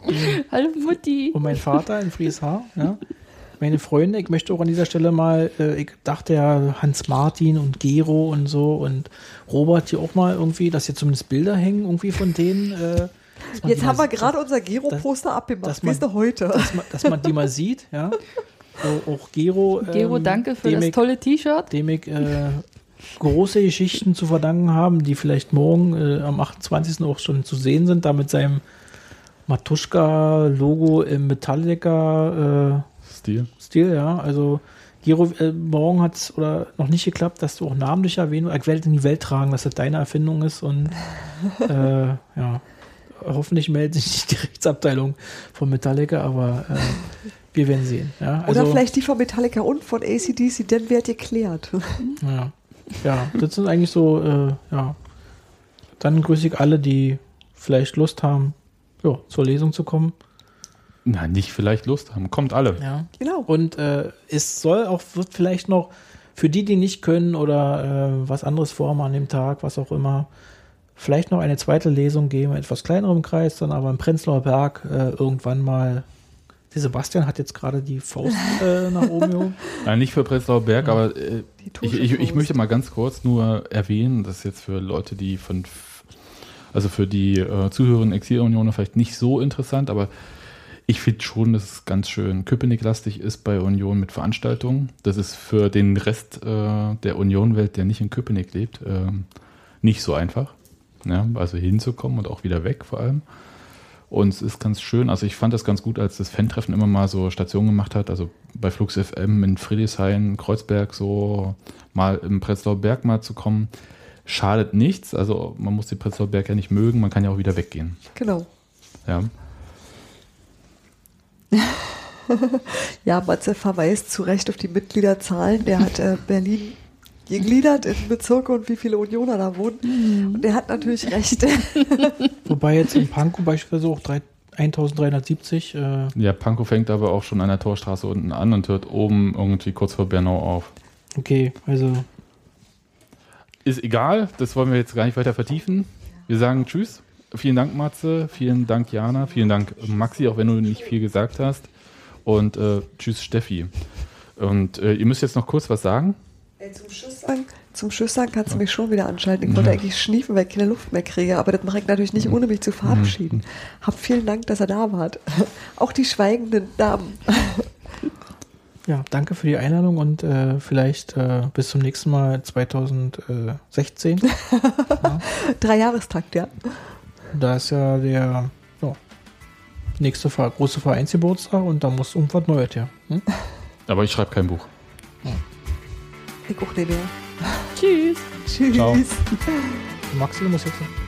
Hallo Mutti. und mein Vater in Frieshaar. Ja. Meine Freunde, ich möchte auch an dieser Stelle mal, äh, ich dachte ja Hans Martin und Gero und so und Robert hier auch mal irgendwie, dass hier zumindest Bilder hängen irgendwie von denen. Äh, man Jetzt haben mal wir gerade unser Gero-Poster abgemacht. man- Weißt du, heute. dass man, dass man die mal sieht, ja. Auch, auch Gero. Gero, ähm, danke für das ich, tolle T-Shirt. Dem ich äh, große Geschichten zu verdanken haben, die vielleicht morgen äh, am 28. auch schon zu sehen sind, da mit seinem Matuschka-Logo im Metallica-Stil, Stil. ja. Also Gero, äh, morgen hat es oder noch nicht geklappt, dass du auch namentlich erwähnt Ich werde in die Welt tragen, dass das deine Erfindung ist und äh, ja. Hoffentlich meldet sich nicht die Rechtsabteilung von Metallica, aber äh, wir werden sehen. Ja, also, Oder vielleicht die von Metallica und von ACDC, dann wird geklärt. Ja, ja das sind eigentlich so, äh, ja. Dann grüße ich alle, die vielleicht Lust haben, ja, zur Lesung zu kommen. Na, nicht vielleicht Lust haben. Kommt alle. Ja. Genau. Und äh, es soll auch, wird vielleicht noch für die, die nicht können oder äh, was anderes vorhaben an dem Tag, was auch immer, vielleicht noch eine zweite Lesung geben, in etwas kleinerem Kreis, dann aber im Prenzlauer Berg äh, irgendwann mal. Der Sebastian hat jetzt gerade die Faust äh, nach oben gehoben. Nein, nicht für Prenzlauer Berg, aber äh, Die ich, ich, ich möchte mal ganz kurz nur erwähnen, dass jetzt für Leute, die von, also für die äh, Zuhörerinnen Exil-Unioner vielleicht nicht so interessant, aber ich finde schon, dass es ganz schön Köpenick-lastig ist bei Union mit Veranstaltungen. Das ist für den Rest äh, der Union-Welt, der nicht in Köpenick lebt, ähm, nicht so einfach. Ja, also hinzukommen und auch wieder weg vor allem. Und es ist ganz schön, also ich fand das ganz gut, als das Fan-Treffen immer mal so Stationen gemacht hat, also bei Flux FM in Friedrichshain, Kreuzberg so mal im Prenzlauer Berg mal zu kommen. Schadet nichts, also man muss den Prenzlauer Berg ja nicht mögen, man kann ja auch wieder weggehen. Genau. Ja. Ja, Matze verweist zu Recht auf die Mitgliederzahlen. Der hat äh, Berlin gegliedert in Bezirke und wie viele Unioner da wohnen. Und der hat natürlich recht. Wobei jetzt in Pankow beispielsweise auch drei- 1370, äh, Ja, Pankow fängt aber auch schon an der Torstraße unten an und hört oben irgendwie kurz vor Bernau auf. okay, also Ist egal, das wollen wir jetzt gar nicht weiter vertiefen. Wir sagen Tschüss. Vielen Dank, Matze. Vielen Dank, Jana. Vielen Dank, Maxi, auch wenn du nicht viel gesagt hast. Und äh, Tschüss, Steffi. Und äh, ihr müsst jetzt noch kurz was sagen. Ey, zum Schuss sagen, zum Schuss sagen kannst du mich schon wieder anschalten. Ich wollte eigentlich schniefen, weil ich keine Luft mehr kriege, aber das mache ich natürlich nicht, ohne mich zu verabschieden. Hab vielen Dank, dass er da wart. Auch die schweigenden Damen. ja, danke für die Einladung und äh, vielleicht äh, bis zum nächsten Mal 2016. Drei Jahrestakt, ja. Da ist ja der ja, nächste Ver große Vereinsgeburtstag und da muss irgendwas Neues her. Hm? Aber ich schreibe kein Buch. Ich auch nicht mehr. Tschüss. Tschüss. Ciao. Maxi muss jetzt.